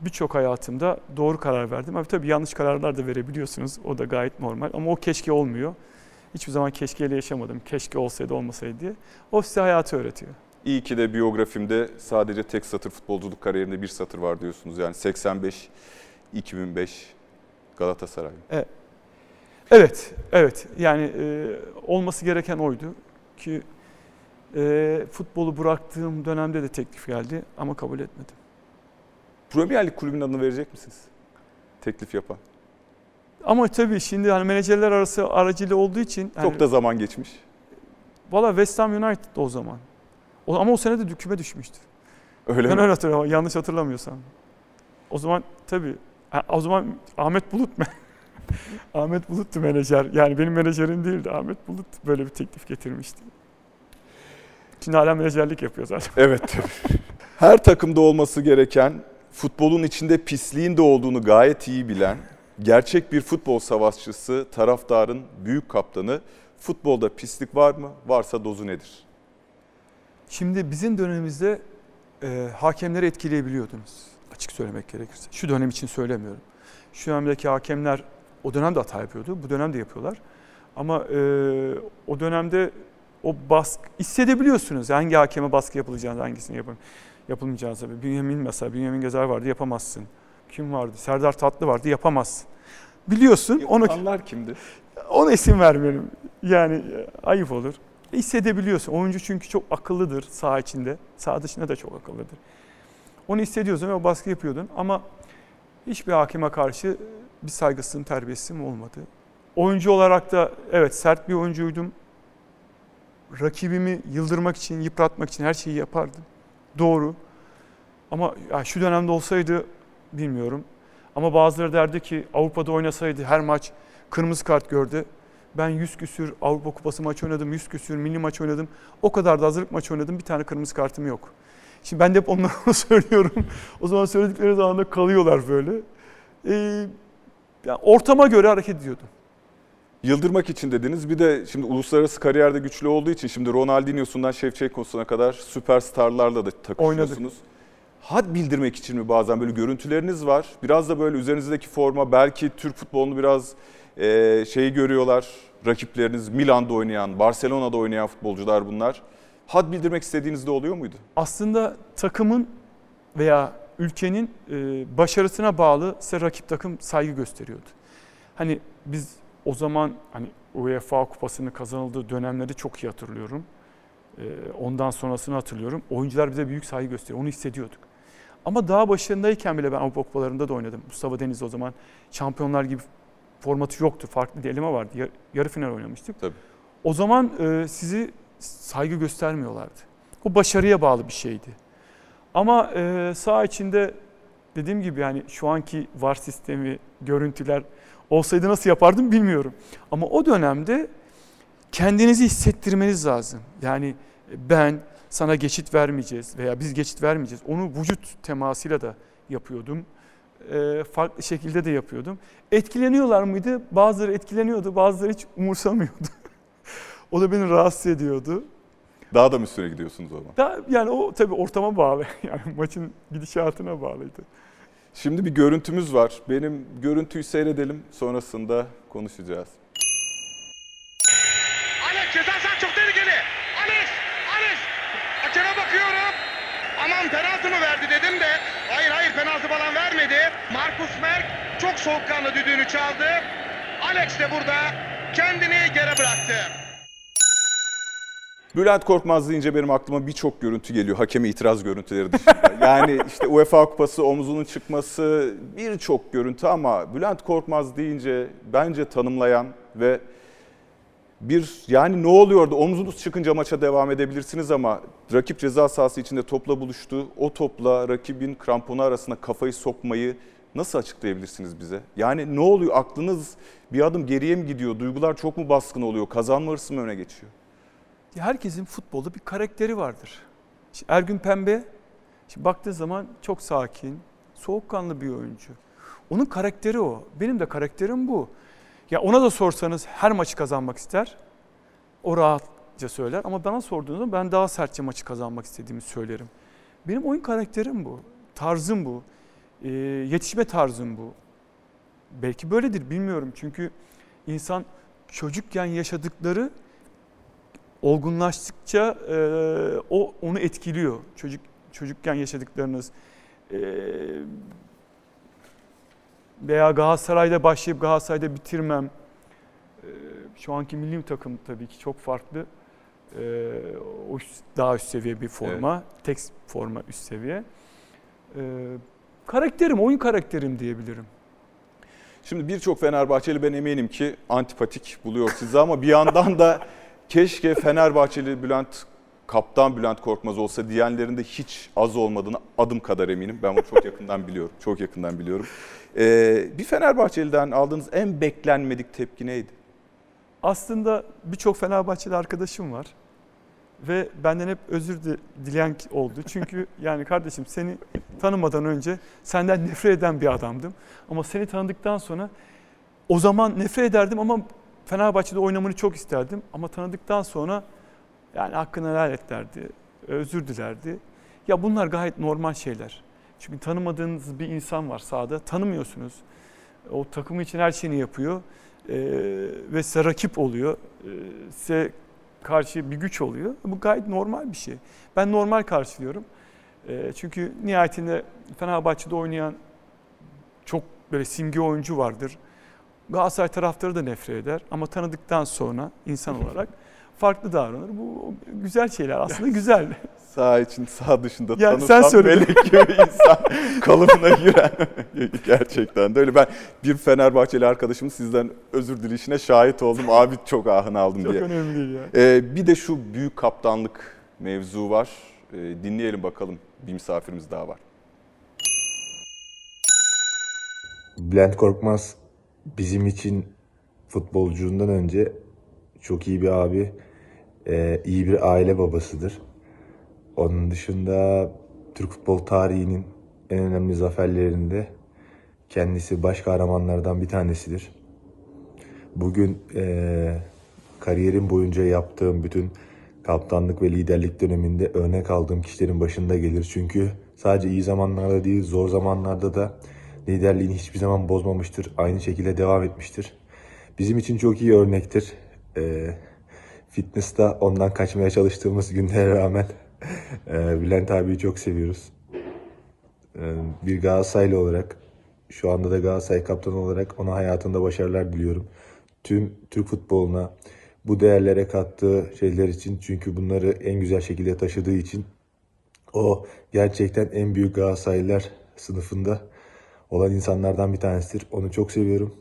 birçok hayatımda doğru karar verdim. Ama tabii yanlış kararlar da verebiliyorsunuz. O da gayet normal. Ama o keşke olmuyor. Hiçbir zaman keşkeyle yaşamadım. Keşke olsaydı olmasaydı diye. O size hayatı öğretiyor. İyi ki de biyografimde sadece tek satır futbolculuk kariyerinde bir satır var diyorsunuz. Yani 85, 2005 Galatasaray. Evet, evet. Yani e, olması gereken oydu ki e, futbolu bıraktığım dönemde de teklif geldi ama kabul etmedim. Premier Lig kulübünün adını verecek misiniz? Teklif yapan. Ama tabii şimdi hani menajerler arası aracılığı olduğu için hani, Çok da zaman geçmiş. valla West Ham United o zaman. O, ama o sene de küme düşmüştü. Öyle ben mi? öyle hatırlıyorum yanlış hatırlamıyorsam. O zaman tabii o zaman Ahmet Bulut mu? Ahmet Bulut'tu menajer. Yani benim menajerim değildi. Ahmet Bulut böyle bir teklif getirmişti. Şimdi hala menajerlik yapıyor zaten. Evet tabii. Her takımda olması gereken futbolun içinde pisliğin de olduğunu gayet iyi bilen gerçek bir futbol savaşçısı, taraftarın büyük kaptanı. Futbolda pislik var mı? Varsa dozu nedir? Şimdi bizim dönemimizde e, hakemleri etkileyebiliyordunuz. Açık söylemek gerekirse. Şu dönem için söylemiyorum. Şu dönemdeki hakemler o dönemde hata yapıyordu. Bu dönemde yapıyorlar. Ama e, o dönemde o baskı hissedebiliyorsunuz. Hangi hakeme baskı yapılacağını, hangisini yapın, yapılmayacağını. tabii. Bünyamin mesela, Bünyamin Gezer vardı yapamazsın. Kim vardı? Serdar Tatlı vardı yapamazsın. Biliyorsun onu Yapanlar kimdi? ona isim vermiyorum. Yani e, ayıp olur. Hissedebiliyorsun. Oyuncu çünkü çok akıllıdır saha içinde. Saha dışında da çok akıllıdır. Onu hissediyorsun ve o baskı yapıyordun ama hiçbir hakime karşı bir saygısızım, terbiyesizim olmadı. Oyuncu olarak da evet sert bir oyuncuydum. Rakibimi yıldırmak için, yıpratmak için her şeyi yapardım. Doğru. Ama ya şu dönemde olsaydı bilmiyorum. Ama bazıları derdi ki Avrupa'da oynasaydı her maç kırmızı kart gördü. Ben 100 küsür Avrupa Kupası maçı oynadım, 100 küsür milli maç oynadım. O kadar da hazırlık maçı oynadım. Bir tane kırmızı kartım yok. Şimdi ben de hep onlara söylüyorum. o zaman söyledikleri zaman da kalıyorlar böyle. Ee, yani ortama göre hareket ediyordum. Yıldırmak için dediniz. Bir de şimdi uluslararası kariyerde güçlü olduğu için şimdi Ronaldinho'sundan Şevçenko'suna kadar süperstarlarla da takışıyorsunuz. Had bildirmek için mi bazen böyle görüntüleriniz var? Biraz da böyle üzerinizdeki forma belki Türk futbolunu biraz e, şeyi görüyorlar. Rakipleriniz Milan'da oynayan, Barcelona'da oynayan futbolcular bunlar. Had bildirmek istediğinizde oluyor muydu? Aslında takımın veya ülkenin e, başarısına bağlı size rakip takım saygı gösteriyordu. Hani biz o zaman hani UEFA kupasını kazanıldığı dönemleri çok iyi hatırlıyorum. E, ondan sonrasını hatırlıyorum. Oyuncular bize büyük saygı gösteriyor. Onu hissediyorduk. Ama daha başlarındayken bile ben Avrupa kupalarında da oynadım. Mustafa Deniz o zaman şampiyonlar gibi formatı yoktu. Farklı bir elime vardı. Yar- Yarı final oynamıştık. Tabii. O zaman e, sizi saygı göstermiyorlardı. O başarıya bağlı bir şeydi. Ama e, saha içinde dediğim gibi yani şu anki VAR sistemi, görüntüler olsaydı nasıl yapardım bilmiyorum. Ama o dönemde kendinizi hissettirmeniz lazım. Yani ben sana geçit vermeyeceğiz veya biz geçit vermeyeceğiz. Onu vücut temasıyla da yapıyordum. E, farklı şekilde de yapıyordum. Etkileniyorlar mıydı? Bazıları etkileniyordu, bazıları hiç umursamıyordu. o da beni rahatsız ediyordu. Daha da mı üstüne gidiyorsunuz o zaman? Da, yani o tabii ortama bağlı. Yani maçın gidişatına bağlıydı. Şimdi bir görüntümüz var. Benim görüntüyü seyredelim. Sonrasında konuşacağız. Alex ceza sahası çok tehlikeli. Alex, Alex. Hakeme bakıyorum. Aman penaltı mı verdi dedim de. Hayır hayır penaltı falan vermedi. Markus Merk çok soğukkanlı düdüğünü çaldı. Alex de burada kendini geri bıraktı. Bülent Korkmaz deyince benim aklıma birçok görüntü geliyor. Hakeme itiraz görüntüleri dışında. yani işte UEFA Kupası omzunun çıkması birçok görüntü ama Bülent Korkmaz deyince bence tanımlayan ve bir yani ne oluyordu omzunuz çıkınca maça devam edebilirsiniz ama rakip ceza sahası içinde topla buluştu. O topla rakibin kramponu arasına kafayı sokmayı nasıl açıklayabilirsiniz bize? Yani ne oluyor aklınız bir adım geriye mi gidiyor? Duygular çok mu baskın oluyor? Kazanma hırsı mı öne geçiyor? Herkesin futbolda bir karakteri vardır. Şimdi Ergün Pembe, şimdi baktığı zaman çok sakin, soğukkanlı bir oyuncu. Onun karakteri o. Benim de karakterim bu. Ya ona da sorsanız her maçı kazanmak ister. O rahatça söyler ama bana sorduğunuzda ben daha sertçe maçı kazanmak istediğimi söylerim. Benim oyun karakterim bu. Tarzım bu. Ee, yetişme tarzım bu. Belki böyledir bilmiyorum. Çünkü insan çocukken yaşadıkları olgunlaştıkça e, o onu etkiliyor. Çocuk çocukken yaşadıklarınız e, veya Galatasaray'da başlayıp Galatasaray'da bitirmem. E, şu anki milli takım tabii ki çok farklı. E, o daha üst seviye bir forma, tek forma üst seviye. E, karakterim, oyun karakterim diyebilirim. Şimdi birçok Fenerbahçeli ben eminim ki antipatik buluyor sizi ama bir yandan da keşke Fenerbahçeli Bülent Kaptan Bülent Korkmaz olsa diyenlerin de hiç az olmadığını adım kadar eminim. Ben bunu çok yakından biliyorum. Çok yakından biliyorum. Ee, bir Fenerbahçeli'den aldığınız en beklenmedik tepki neydi? Aslında birçok Fenerbahçeli arkadaşım var. Ve benden hep özür di- dileyen oldu. Çünkü yani kardeşim seni tanımadan önce senden nefret eden bir adamdım. Ama seni tanıdıktan sonra o zaman nefret ederdim ama Fenerbahçe'de oynamanı çok isterdim. Ama tanıdıktan sonra yani hakkını helal et derdi. Özür dilerdi. Ya bunlar gayet normal şeyler. Çünkü tanımadığınız bir insan var sahada. Tanımıyorsunuz. O takımı için her şeyini yapıyor. Ee, ve size rakip oluyor. Ee, size karşı bir güç oluyor. Bu gayet normal bir şey. Ben normal karşılıyorum. Ee, çünkü nihayetinde Fenerbahçe'de oynayan çok böyle simge oyuncu vardır. Galatasaray taraftarı da nefret eder ama tanıdıktan sonra insan olarak farklı davranır. Bu güzel şeyler aslında güzel. Sağ için sağ dışında Yani sen söyle. melek gibi insan kalıbına giren gerçekten de öyle. Ben bir Fenerbahçeli arkadaşımın sizden özür dilişine şahit oldum. Abi çok ahını aldım Çok diye. önemli değil ya. Ee, bir de şu büyük kaptanlık mevzu var. Ee, dinleyelim bakalım. Bir misafirimiz daha var. Bülent Korkmaz bizim için futbolcundan önce çok iyi bir abi, e, iyi bir aile babasıdır. Onun dışında Türk futbol tarihinin en önemli zaferlerinde kendisi baş kahramanlardan bir tanesidir. Bugün e, kariyerim boyunca yaptığım bütün kaptanlık ve liderlik döneminde örnek aldığım kişilerin başında gelir. Çünkü sadece iyi zamanlarda değil, zor zamanlarda da liderliğini hiçbir zaman bozmamıştır. Aynı şekilde devam etmiştir. Bizim için çok iyi örnektir. E, fitness'ta ondan kaçmaya çalıştığımız günlere rağmen e, Bülent abiyi çok seviyoruz. E, bir Galatasaraylı olarak, şu anda da Galatasaray kaptanı olarak ona hayatında başarılar diliyorum. Tüm Türk futboluna bu değerlere kattığı şeyler için çünkü bunları en güzel şekilde taşıdığı için o gerçekten en büyük Galatasaraylılar sınıfında olan insanlardan bir tanesidir. Onu çok seviyorum.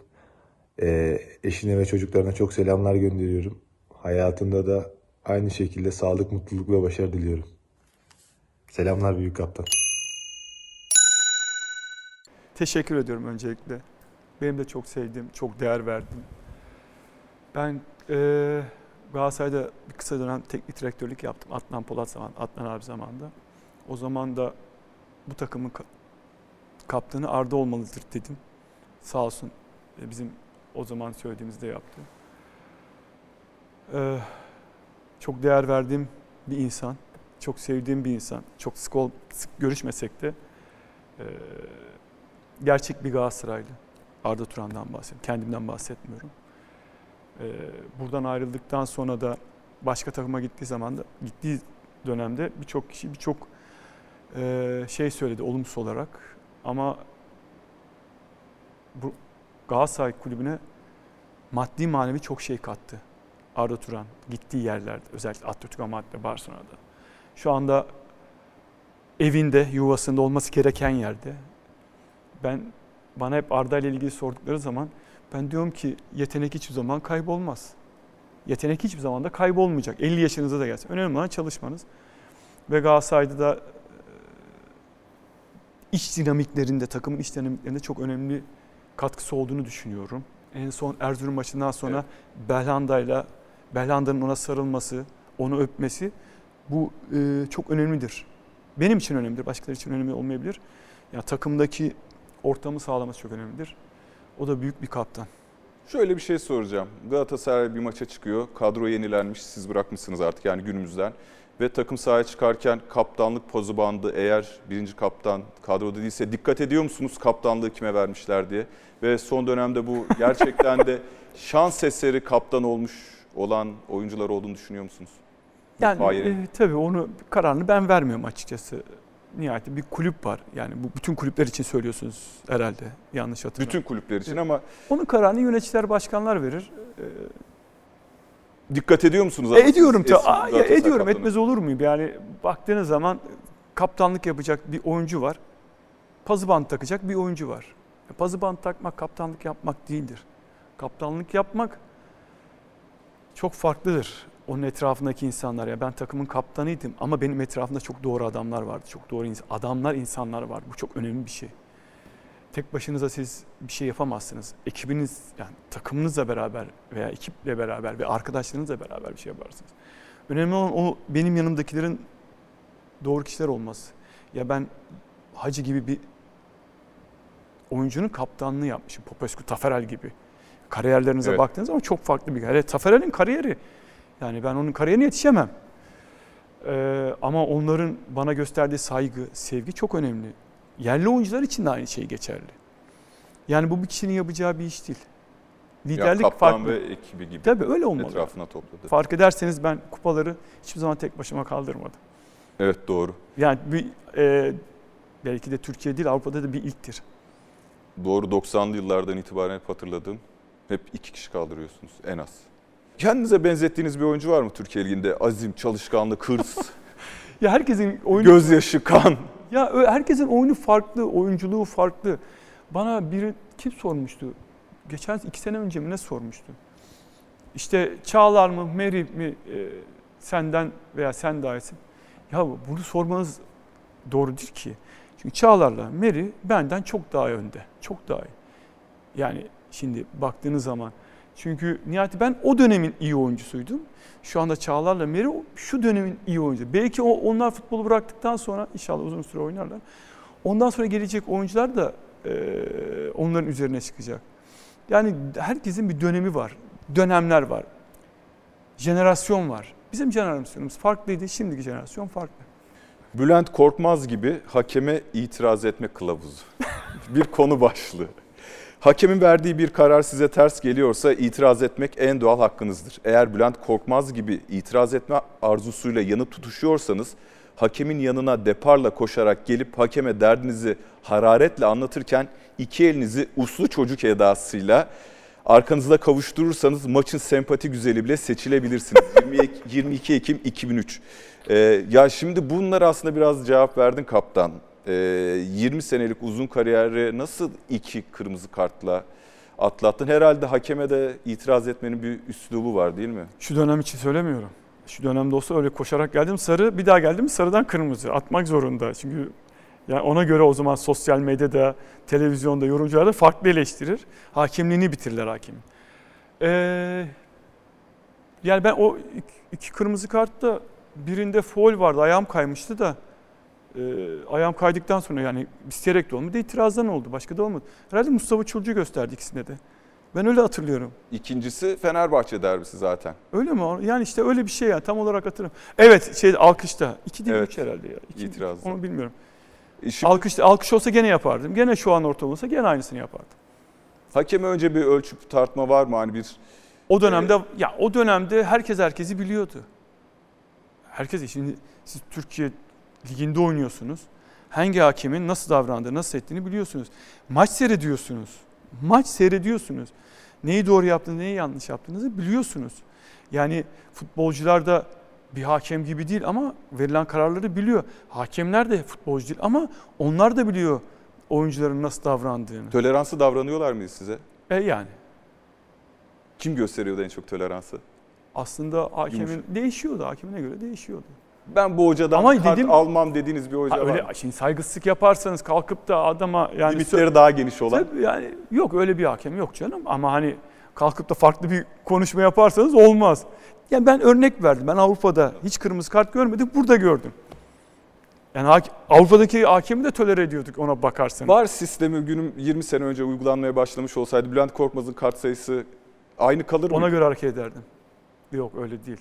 Ee, eşine ve çocuklarına çok selamlar gönderiyorum. Hayatında da aynı şekilde sağlık, mutluluk ve başarı diliyorum. Selamlar büyük kaptan. Teşekkür ediyorum öncelikle. Benim de çok sevdiğim, çok değer verdim. Ben e, Galatasaray'da bir kısa dönem teknik direktörlük yaptım. Adnan Polat zaman, Adnan abi zamanında. O zaman da bu takımın kaptanı Arda olmalıdır dedim. Sağ olsun e, bizim o zaman söylediğimizde yaptı. E, çok değer verdiğim bir insan, çok sevdiğim bir insan. Çok sık, ol- sık görüşmesek de e, gerçek bir Galatasaraylı. Arda Turan'dan bahsediyorum. Kendimden bahsetmiyorum. Ee, buradan ayrıldıktan sonra da başka takıma gittiği zaman da gittiği dönemde birçok kişi birçok e, şey söyledi olumsuz olarak. Ama bu Galatasaray kulübüne maddi manevi çok şey kattı. Arda Turan gittiği yerlerde özellikle Atletico Madrid Barcelona'da. Şu anda evinde, yuvasında olması gereken yerde. Ben bana hep Arda ile ilgili sordukları zaman ben diyorum ki yetenek hiçbir zaman kaybolmaz. Yetenek hiçbir zaman da kaybolmayacak. 50 yaşınıza da gelsin. Önemli olan çalışmanız. Ve Galatasaray'da da iç dinamiklerinde, takımın iç dinamiklerinde çok önemli katkısı olduğunu düşünüyorum. En son Erzurum maçından sonra Belhanda'yla Belhanda'nın ona sarılması, onu öpmesi bu e, çok önemlidir. Benim için önemlidir, başkaları için önemli olmayabilir. Ya takımdaki ortamı sağlaması çok önemlidir. O da büyük bir kaptan. Şöyle bir şey soracağım. Galatasaray bir maça çıkıyor. Kadro yenilenmiş. Siz bırakmışsınız artık yani günümüzden. Ve takım sahaya çıkarken kaptanlık pozu bandı eğer birinci kaptan kadroda değilse dikkat ediyor musunuz kaptanlığı kime vermişler diye? Ve son dönemde bu gerçekten de şans eseri kaptan olmuş olan oyuncular olduğunu düşünüyor musunuz? Yani e, tabii onu kararını ben vermiyorum açıkçası. Nihayetinde bir kulüp var. Yani bu bütün kulüpler için söylüyorsunuz herhalde. Yanlış hatırlamıyorum. Bütün kulüpler için ama Onun kararını yöneticiler, başkanlar verir. dikkat ediyor musunuz? E, ediyorum ta Aa, ya ediyorum kaptanı? etmez olur muyum? Yani baktığınız zaman kaptanlık yapacak bir oyuncu var. Pazı bant takacak bir oyuncu var. E, Pazı bant takmak kaptanlık yapmak değildir. Kaptanlık yapmak çok farklıdır. Onun etrafındaki insanlar ya ben takımın kaptanıydım ama benim etrafımda çok doğru adamlar vardı. Çok doğru ins- adamlar, insanlar vardı. Bu çok önemli bir şey. Tek başınıza siz bir şey yapamazsınız. Ekibiniz yani takımınızla beraber veya ekiple beraber ve arkadaşlarınızla beraber bir şey yaparsınız. Önemli olan o benim yanımdakilerin doğru kişiler olması. Ya ben Hacı gibi bir oyuncunun kaptanlığı yapmışım. Popescu, Taferel gibi. Kariyerlerinize Evet. baktığınız zaman çok farklı bir kariyer. Taferel'in kariyeri. Yani ben onun kariyerine yetişemem. Ee, ama onların bana gösterdiği saygı, sevgi çok önemli. Yerli oyuncular için de aynı şey geçerli. Yani bu bir kişinin yapacağı bir iş değil. Ya Liderlik kaptan farklı. ve ekibi gibi Tabii öyle olmalı. etrafına topladı. Fark ederseniz ben kupaları hiçbir zaman tek başıma kaldırmadım. Evet doğru. Yani bir, e, belki de Türkiye değil Avrupa'da da bir ilktir. Doğru 90'lı yıllardan itibaren hep hatırladım. Hep iki kişi kaldırıyorsunuz en az. Kendinize benzettiğiniz bir oyuncu var mı Türkiye Ligi'nde? Azim, çalışkanlık, hırs, Ya herkesin oyunu gözyaşı, kan. ya herkesin oyunu farklı, oyunculuğu farklı. Bana biri kim sormuştu? Geçen iki sene önce mi ne sormuştu? İşte Çağlar mı, Mary mi e, senden veya sen daha iyisin. Ya bunu sormanız doğru değil ki. Çünkü Çağlar'la Mary benden çok daha önde. Çok daha iyi. Yani şimdi baktığınız zaman. Çünkü nihayet ben o dönemin iyi oyuncusuydum. Şu anda Çağlar'la Meri şu dönemin iyi oyuncu. Belki o, onlar futbolu bıraktıktan sonra inşallah uzun süre oynarlar. Ondan sonra gelecek oyuncular da e, onların üzerine çıkacak. Yani herkesin bir dönemi var. Dönemler var. Jenerasyon var. Bizim jenerasyonumuz farklıydı. Şimdiki jenerasyon farklı. Bülent Korkmaz gibi hakeme itiraz etme kılavuzu. bir konu başlığı. Hakemin verdiği bir karar size ters geliyorsa itiraz etmek en doğal hakkınızdır. Eğer Bülent Korkmaz gibi itiraz etme arzusuyla yanıp tutuşuyorsanız hakemin yanına deparla koşarak gelip hakeme derdinizi hararetle anlatırken iki elinizi uslu çocuk edasıyla arkanızda kavuşturursanız maçın sempati güzeli bile seçilebilirsiniz. 22, 22 Ekim 2003. Ee, ya şimdi bunlara aslında biraz cevap verdin kaptan. Ee, 20 senelik uzun kariyeri nasıl iki kırmızı kartla atlattın? Herhalde hakeme de itiraz etmenin bir üslubu var değil mi? Şu dönem için söylemiyorum. Şu dönemde olsa öyle koşarak geldim sarı, bir daha geldim sarıdan kırmızı. Atmak zorunda. Çünkü yani ona göre o zaman sosyal medyada, televizyonda, yorumcularda farklı eleştirir. Hakimliğini bitirirler hakim. Ee, yani ben o iki, iki kırmızı kartta birinde foul vardı. Ayağım kaymıştı da e, ayağım kaydıktan sonra yani isteyerek de olmadı. itirazdan oldu. Başka da olmadı. Herhalde Mustafa Çulcu gösterdi ikisinde de. Ben öyle hatırlıyorum. İkincisi Fenerbahçe derbisi zaten. Öyle mi? Yani işte öyle bir şey ya tam olarak hatırlamıyorum. Evet şey alkışta. 2 değil Evet, 3 herhalde ya. İki, itirazda. Onu bilmiyorum. E Şimdi Alkışta, alkış olsa gene yapardım. Gene şu an orta olsa gene aynısını yapardım. hakeme önce bir ölçüp tartma var mı? Hani bir O dönemde ya o dönemde herkes herkesi biliyordu. Herkes şimdi siz Türkiye liginde oynuyorsunuz. Hangi hakemin nasıl davrandığını, nasıl ettiğini biliyorsunuz. Maç seyrediyorsunuz. Maç seyrediyorsunuz. Neyi doğru yaptığını, neyi yanlış yaptığınızı biliyorsunuz. Yani futbolcular da bir hakem gibi değil ama verilen kararları biliyor. Hakemler de futbolcu değil ama onlar da biliyor oyuncuların nasıl davrandığını. toleransı davranıyorlar mıydı size? E yani Kim gösteriyordu en çok toleransı? aslında hakemin Yumuşak. değişiyordu. Hakemine göre değişiyordu. Ben bu hocadan Ama kart dedim- almam dediğiniz bir hoca Ha, var öyle şimdi saygısızlık yaparsanız kalkıp da adama yani Limitleri daha geniş olan. Tabii yani yok öyle bir hakem yok canım ama hani kalkıp da farklı bir konuşma yaparsanız olmaz. Yani ben örnek verdim. Ben Avrupa'da hiç kırmızı kart görmedim. Burada gördüm. Yani Avrupa'daki hakemi de tolere ediyorduk ona bakarsan. VAR sistemi günüm 20 sene önce uygulanmaya başlamış olsaydı Bülent Korkmaz'ın kart sayısı aynı kalır mı? Ona göre hareket ederdim. Yok öyle değil.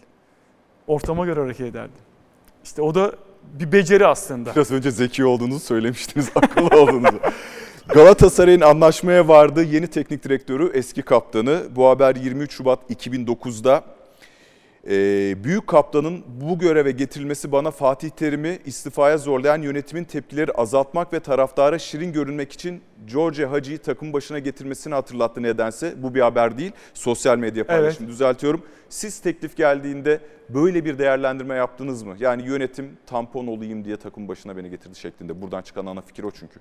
Ortama göre hareket ederdim. İşte o da bir beceri aslında. Biraz önce zeki olduğunuzu söylemiştiniz, akıllı olduğunuzu. Galatasaray'ın anlaşmaya vardığı yeni teknik direktörü eski kaptanı. Bu haber 23 Şubat 2009'da. Ee, büyük kaptanın bu göreve getirilmesi bana Fatih Terim'i istifaya zorlayan yönetimin tepkileri azaltmak ve taraftara şirin görünmek için George Hacı'yı takım başına getirmesini hatırlattı nedense. Bu bir haber değil, sosyal medya paylaşımı düzeltiyorum. Siz teklif geldiğinde böyle bir değerlendirme yaptınız mı? Yani yönetim tampon olayım diye takım başına beni getirdi şeklinde. Buradan çıkan ana fikir o çünkü.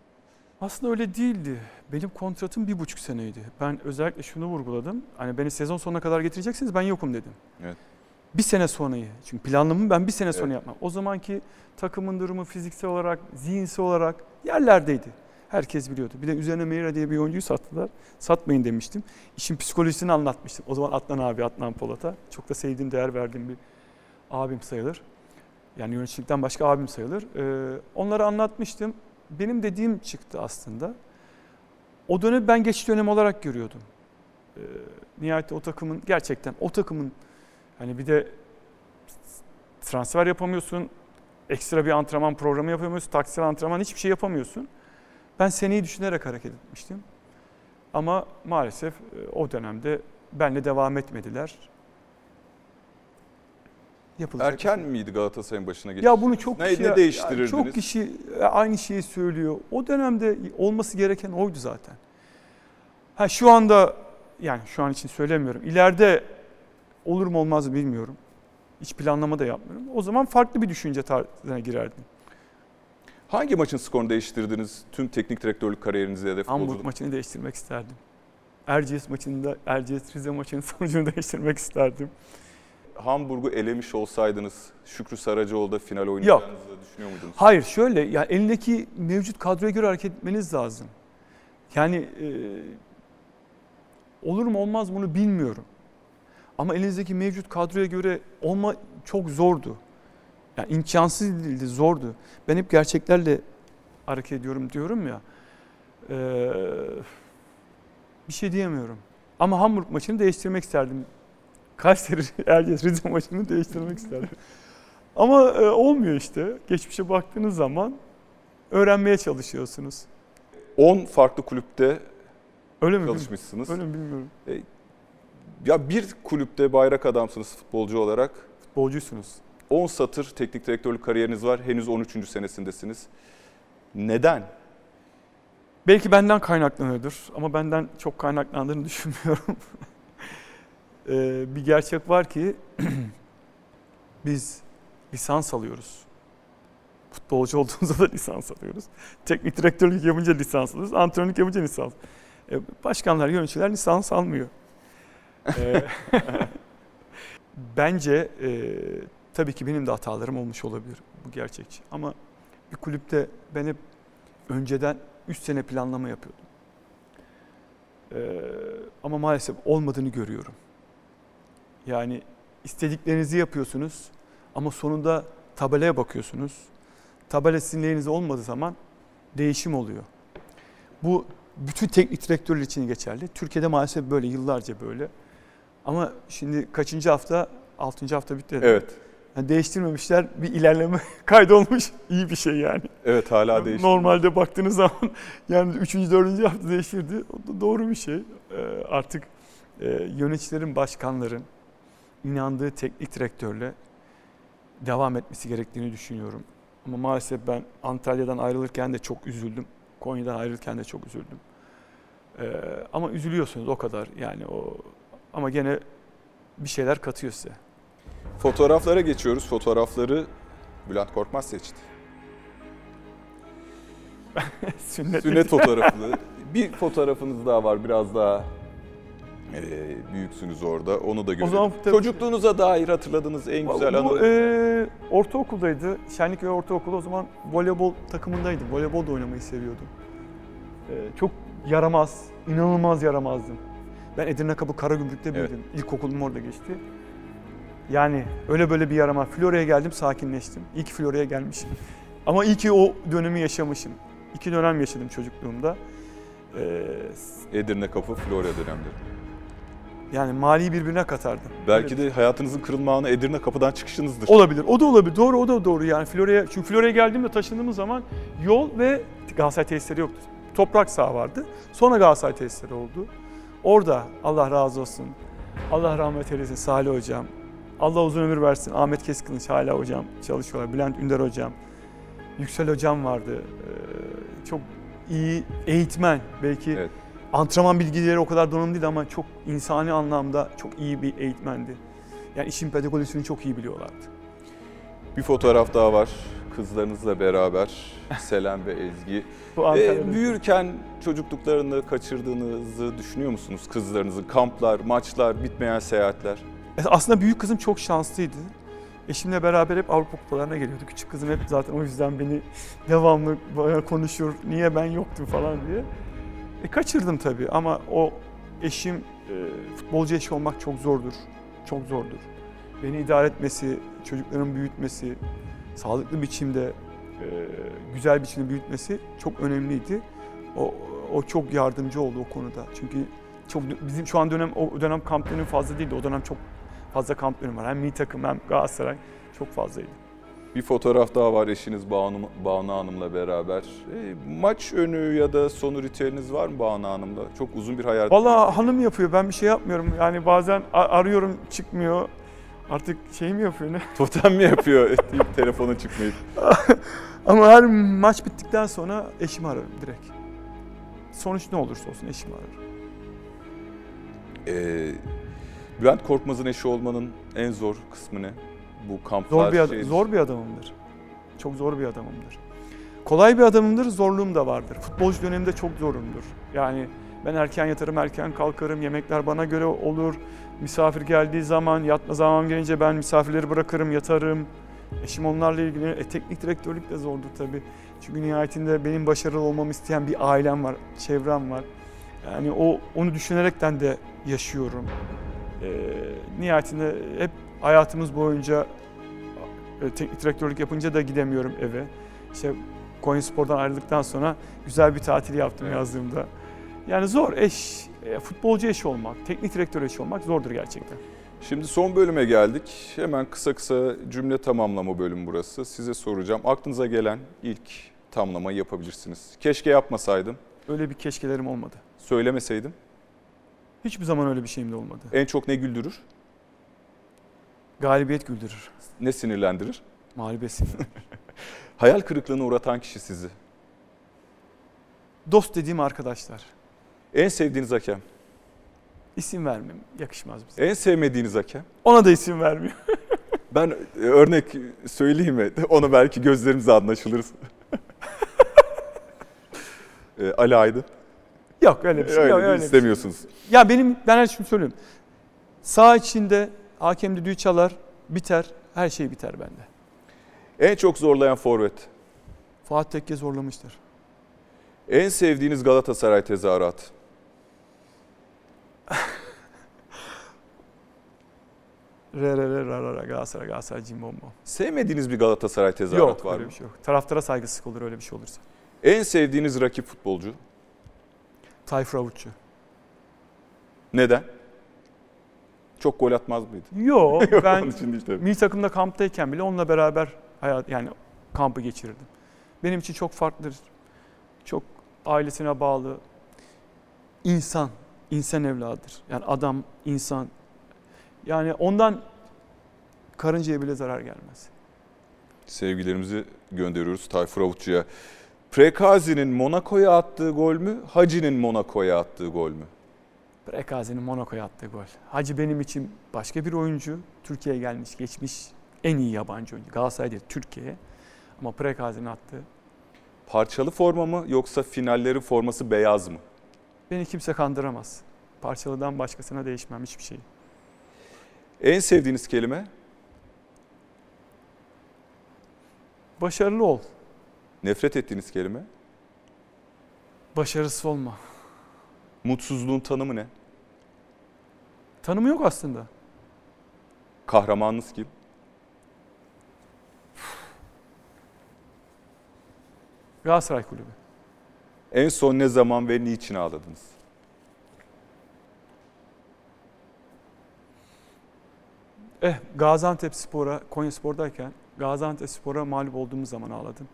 Aslında öyle değildi. Benim kontratım bir buçuk seneydi. Ben özellikle şunu vurguladım. Hani beni sezon sonuna kadar getireceksiniz ben yokum dedim. Evet. Bir sene sonrayı. Çünkü planlamamı ben bir sene sonra Evet. yapmam. O zamanki takımın durumu fiziksel olarak, zihinsel olarak yerlerdeydi. Herkes biliyordu. Bir de üzerine Meira diye bir oyuncuyu sattılar. Satmayın demiştim. İşin psikolojisini anlatmıştım. O zaman Adnan abi, Adnan Polat'a. Çok da sevdiğim, değer verdiğim bir abim sayılır. Yani yöneticilikten başka abim sayılır. Ee, onlara anlatmıştım. Benim dediğim çıktı aslında. O dönemi ben geçiş dönemi olarak görüyordum. Ee, nihayet o takımın gerçekten o takımın hani bir de transfer yapamıyorsun. Ekstra bir antrenman programı yapamıyorsun. Taktiksel antrenman hiçbir şey yapamıyorsun. Ben seneyi düşünerek hareket etmiştim. Ama maalesef e, o dönemde benle devam etmediler. Yapılacak bir şey Erken miydi Galatasaray'ın başına geçti? ya bunu çok Ne- kişi, ne değiştirirdiniz? çok kişi e, aynı şeyi söylüyor. O dönemde olması gereken oydu zaten. Ha şu anda yani şu an için söylemiyorum. İleride olur mu olmaz mı bilmiyorum. Hiç planlama da yapmıyorum. O zaman farklı bir düşünce tarzına girerdim. Hangi maçın skorunu değiştirdiniz tüm teknik direktörlük kariyerinizde da Hamburg futbolculuk? maçını değiştirmek isterdim. Erciyes maçında Erciyes Rize maçının sonucunu değiştirmek isterdim. Hamburg'u elemiş olsaydınız Şükrü Saracoğlu'da final oynayacağınızı düşünüyor muydunuz? Hayır şöyle ya elindeki mevcut kadroya göre hareket etmeniz lazım. Yani e, olur mu olmaz bunu bilmiyorum. Ama elinizdeki mevcut kadroya göre olma çok zordu. Yani imkansız değildi, zordu. Ben hep gerçeklerle hareket ediyorum diyorum ya. E, bir şey diyemiyorum. Ama Hamburg maçını değiştirmek isterdim. Kayseri Erciyes Rize maçını değiştirmek isterdim. Ama e, olmuyor işte. Geçmişe baktığınız zaman öğrenmeye çalışıyorsunuz. 10 farklı kulüpte Öyle mi? çalışmışsınız. Öyle mi bilmiyorum. Ya bir kulüpte bayrak adamsınız futbolcu olarak. Futbolcuysunuz. 10 satır teknik direktörlük kariyeriniz var. Henüz 13. senesindesiniz. Neden? Belki benden kaynaklanıyordur ama benden çok kaynaklandığını düşünmüyorum. Ee, bir gerçek var ki biz lisans alıyoruz. Futbolcu olduğumuzda da lisans alıyoruz. Teknik direktörlük yapınca lisans alıyoruz. Antrenörlük yapınca lisans. Ee, başkanlar, yöneticiler lisans almıyor. Ee, bence e, tabii ki benim de hatalarım olmuş olabilir. Bu gerçekçi. Ama bir kulüpte ben hep önceden 3 sene planlama yapıyordum. Ee, ama maalesef olmadığını görüyorum. Yani istediklerinizi yapıyorsunuz ama sonunda tabelaya bakıyorsunuz. Tabela sizin olmadığı zaman değişim oluyor. Bu bütün teknik direktörler için geçerli. Türkiye'de maalesef böyle, yıllarca böyle. Ama şimdi kaçıncı hafta? Altıncı hafta bitti. Evet. Yani değiştirmemişler, bir ilerleme kaydolmuş. İyi bir şey yani. Evet hala değişti. Normalde baktığınız zaman yani 3. 4. hafta değiştirdi. O da doğru bir şey. Ee, artık e, yöneticilerin, başkanların inandığı teknik direktörle devam etmesi gerektiğini düşünüyorum. Ama maalesef ben Antalya'dan ayrılırken de çok üzüldüm. Konya'dan ayrılırken de çok üzüldüm. Ee, ama üzülüyorsunuz o kadar yani o ama gene bir şeyler katıyor size. Fotoğraflara geçiyoruz. Fotoğrafları Bülent Korkmaz seçti. Sünnet. Sünnet fotoğrafı. bir fotoğrafınız daha var biraz daha e, büyüksünüz orada. Onu da görelim. zaman tabii- Çocukluğunuza dair hatırladığınız en güzel anı. e, ortaokuldaydı. Şenlikköy Ortaokulu o zaman voleybol takımındaydım. Voleybol da oynamayı seviyordum. E, çok yaramaz, inanılmaz yaramazdım. Ben Edirne Kapı Karagümrük'te Evet. büyüdüm. İlkokulum orada geçti. Yani öyle böyle bir yaramaz. Florya'ya geldim sakinleştim. İyi ki Florya'ya gelmişim. Ama iyi ki o dönemi yaşamışım. İki dönem yaşadım çocukluğumda. Ee, Edirne Kapı, Florya dönemleri. yani mali birbirine katardım. Belki de hayatınızın kırılma anı Edirne Kapı'dan çıkışınızdır. Olabilir. O da olabilir. Doğru o da doğru yani. Florya'ya çünkü Florya'ya geldiğimde taşındığımız zaman yol ve Galatasaray tesisleri yoktu. Toprak saha vardı. Sonra Galatasaray tesisleri oldu. Orada Allah razı olsun. Allah rahmet eylesin Salih hocam. Allah uzun ömür versin. Ahmet Keskılıç hala hocam çalışıyorlar. Bülent Ünder hocam. Yüksel hocam vardı. Ee, çok iyi eğitmen. Belki Evet. antrenman bilgileri o kadar donanımlı değil ama çok insani anlamda çok iyi bir eğitmendi. Yani işin pedagojisini çok iyi biliyorlardı. Bir fotoğraf daha var. Kızlarınızla beraber Selen ve Ezgi. Bu Ankara'da. büyürken çocukluklarını kaçırdığınızı düşünüyor musunuz kızlarınızın? Kamplar, maçlar, bitmeyen seyahatler. E, Aslında büyük kızım çok şanslıydı. Eşimle beraber hep Avrupa kupalarına geliyordu. Küçük kızım hep zaten o yüzden beni devamlı konuşur. Niye ben yoktum falan diye. E, kaçırdım tabii ama o eşim e, futbolcu eşi olmak çok zordur. Çok zordur. Beni idare etmesi, çocukların büyütmesi, sağlıklı biçimde, e, güzel biçimde büyütmesi çok önemliydi. O, o çok yardımcı oldu o konuda. Çünkü çok bizim şu an dönem o dönem kamp dönemi fazla değildi. O dönem çok fazla kamp dönemi var. Hem milli takım hem Galatasaray çok fazlaydı. Bir fotoğraf daha var eşiniz Banu, Banu Hanım'la beraber. Ee, maç önü ya da sonu ritüeliniz var mı Banu Hanım'la? Çok uzun bir hayal. Vallahi hanım yapıyor. Ben bir şey yapmıyorum. Yani bazen arıyorum çıkmıyor. Artık şey mi yapıyor ne? Totem mi yapıyor deyip telefona çıkmayıp? Ama her maç bittikten sonra eşimi ararım direkt. Sonuç ne olursa olsun eşimi ararım. Ee, Bülent Korkmaz'ın eşi olmanın en zor kısmı ne? Bu kamplar Zor bir ad- şey- zor bir adamımdır. Çok zor bir adamımdır. Kolay bir adamımdır, zorluğum da vardır. Futbolcu döneminde çok zorumdur. Yani ben erken yatarım, erken kalkarım, yemekler bana göre olur. Misafir geldiği zaman, yatma zaman gelince ben misafirleri bırakırım, yatarım. Eşim onlarla ilgilenir. E, teknik direktörlük de zordur tabii. Çünkü nihayetinde benim başarılı olmamı isteyen bir ailem var, çevrem var. Yani o onu düşünerekten de yaşıyorum. E, nihayetinde hep hayatımız boyunca e, teknik direktörlük yapınca da gidemiyorum eve. İşte Konyaspor'dan ayrıldıktan sonra güzel bir tatil yaptım Evet. yazdığımda. Yani zor eş, e, futbolcu eşi olmak, teknik direktör eşi olmak zordur gerçekten. Şimdi son bölüme geldik. Hemen kısa kısa cümle tamamlama bölümü burası. Size soracağım. Aklınıza gelen ilk tamlamayı yapabilirsiniz. Keşke yapmasaydım, Öyle bir keşkelerim olmadı. söylemeseydim. Hiçbir zaman öyle bir şeyim de olmadı. En çok ne güldürür, Galibiyet güldürür. ne sinirlendirir? Mağlubiyet sinirlendirir. Hayal kırıklığına uğratan kişi sizi. Dost dediğim arkadaşlar. En sevdiğiniz hakem, İsim vermem yakışmaz bize. en sevmediğiniz hakem. Ona da isim vermiyor. Ben e, örnek söyleyeyim mi? Onu belki gözlerimize anlaşılır. E, Ali Aydın. Yok öyle bir şey. Öyle yok, öyle bir şey. istemiyorsunuz. Ya benim ben her şeyi söylüyorum. Sağ içinde hakem düdüğü çalar, biter, her şey biter bende. En çok zorlayan forvet. Fuat Tekke zorlamıştır. En sevdiğiniz Galatasaray tezahüratı. Re re re ra ra ra Galatasaray Galatasaray cimbombo. Sevmediğiniz bir Galatasaray tezahüratı Yok var öyle mı? bir şey yok. Taraftara saygısızlık olur öyle bir şey olursa. En sevdiğiniz rakip futbolcu. Tayfur Avutçu. Neden? Çok gol atmaz mıydı? Yo Onun ben tabii. milli takımda kamptayken bile onunla beraber hayat yani kampı geçirirdim. Benim için çok farklıdır. Çok ailesine bağlı. insan, insan evladır. Yani adam, insan. Yani ondan karıncaya bile zarar gelmez. Sevgilerimizi gönderiyoruz Tayfur Avutçu'ya. Prekazi'nin Monaco'ya attığı gol mü? Hacı'nin Monaco'ya attığı gol mü? Prekazi'nin Monaco'ya attığı gol. Hacı benim için başka bir oyuncu. Türkiye'ye gelmiş, geçmiş en iyi yabancı oyuncu. Galatasaray değil, Türkiye'ye. Ama Prekazi'nin attığı. Parçalı forma mı yoksa finallerin forması beyaz mı? Beni kimse kandıramaz. Parçalıdan başkasına değişmem hiçbir şey. En sevdiğiniz kelime? Başarılı ol. Nefret ettiğiniz kelime? Başarısız olma. Mutsuzluğun tanımı ne? Tanımı yok aslında. Kahramanınız kim? Galatasaray Kulübü. En son ne zaman ve niçin ağladınız? Eh Gaziantep Spor'a, Konya Spor'dayken Gaziantep Spor'a mağlup olduğumuz zaman ağladım.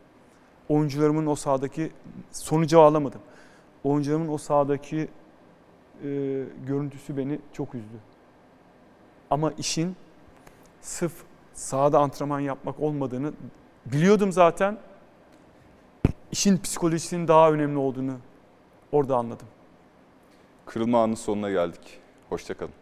Oyuncularımın o sahadaki sonucu ağlamadım. Oyuncularımın o sahadaki e, görüntüsü beni çok üzdü. Ama işin sırf sahada antrenman yapmak olmadığını biliyordum zaten. İşin psikolojisinin daha önemli olduğunu orada anladım. Kırılma anının sonuna geldik. Hoşçakalın.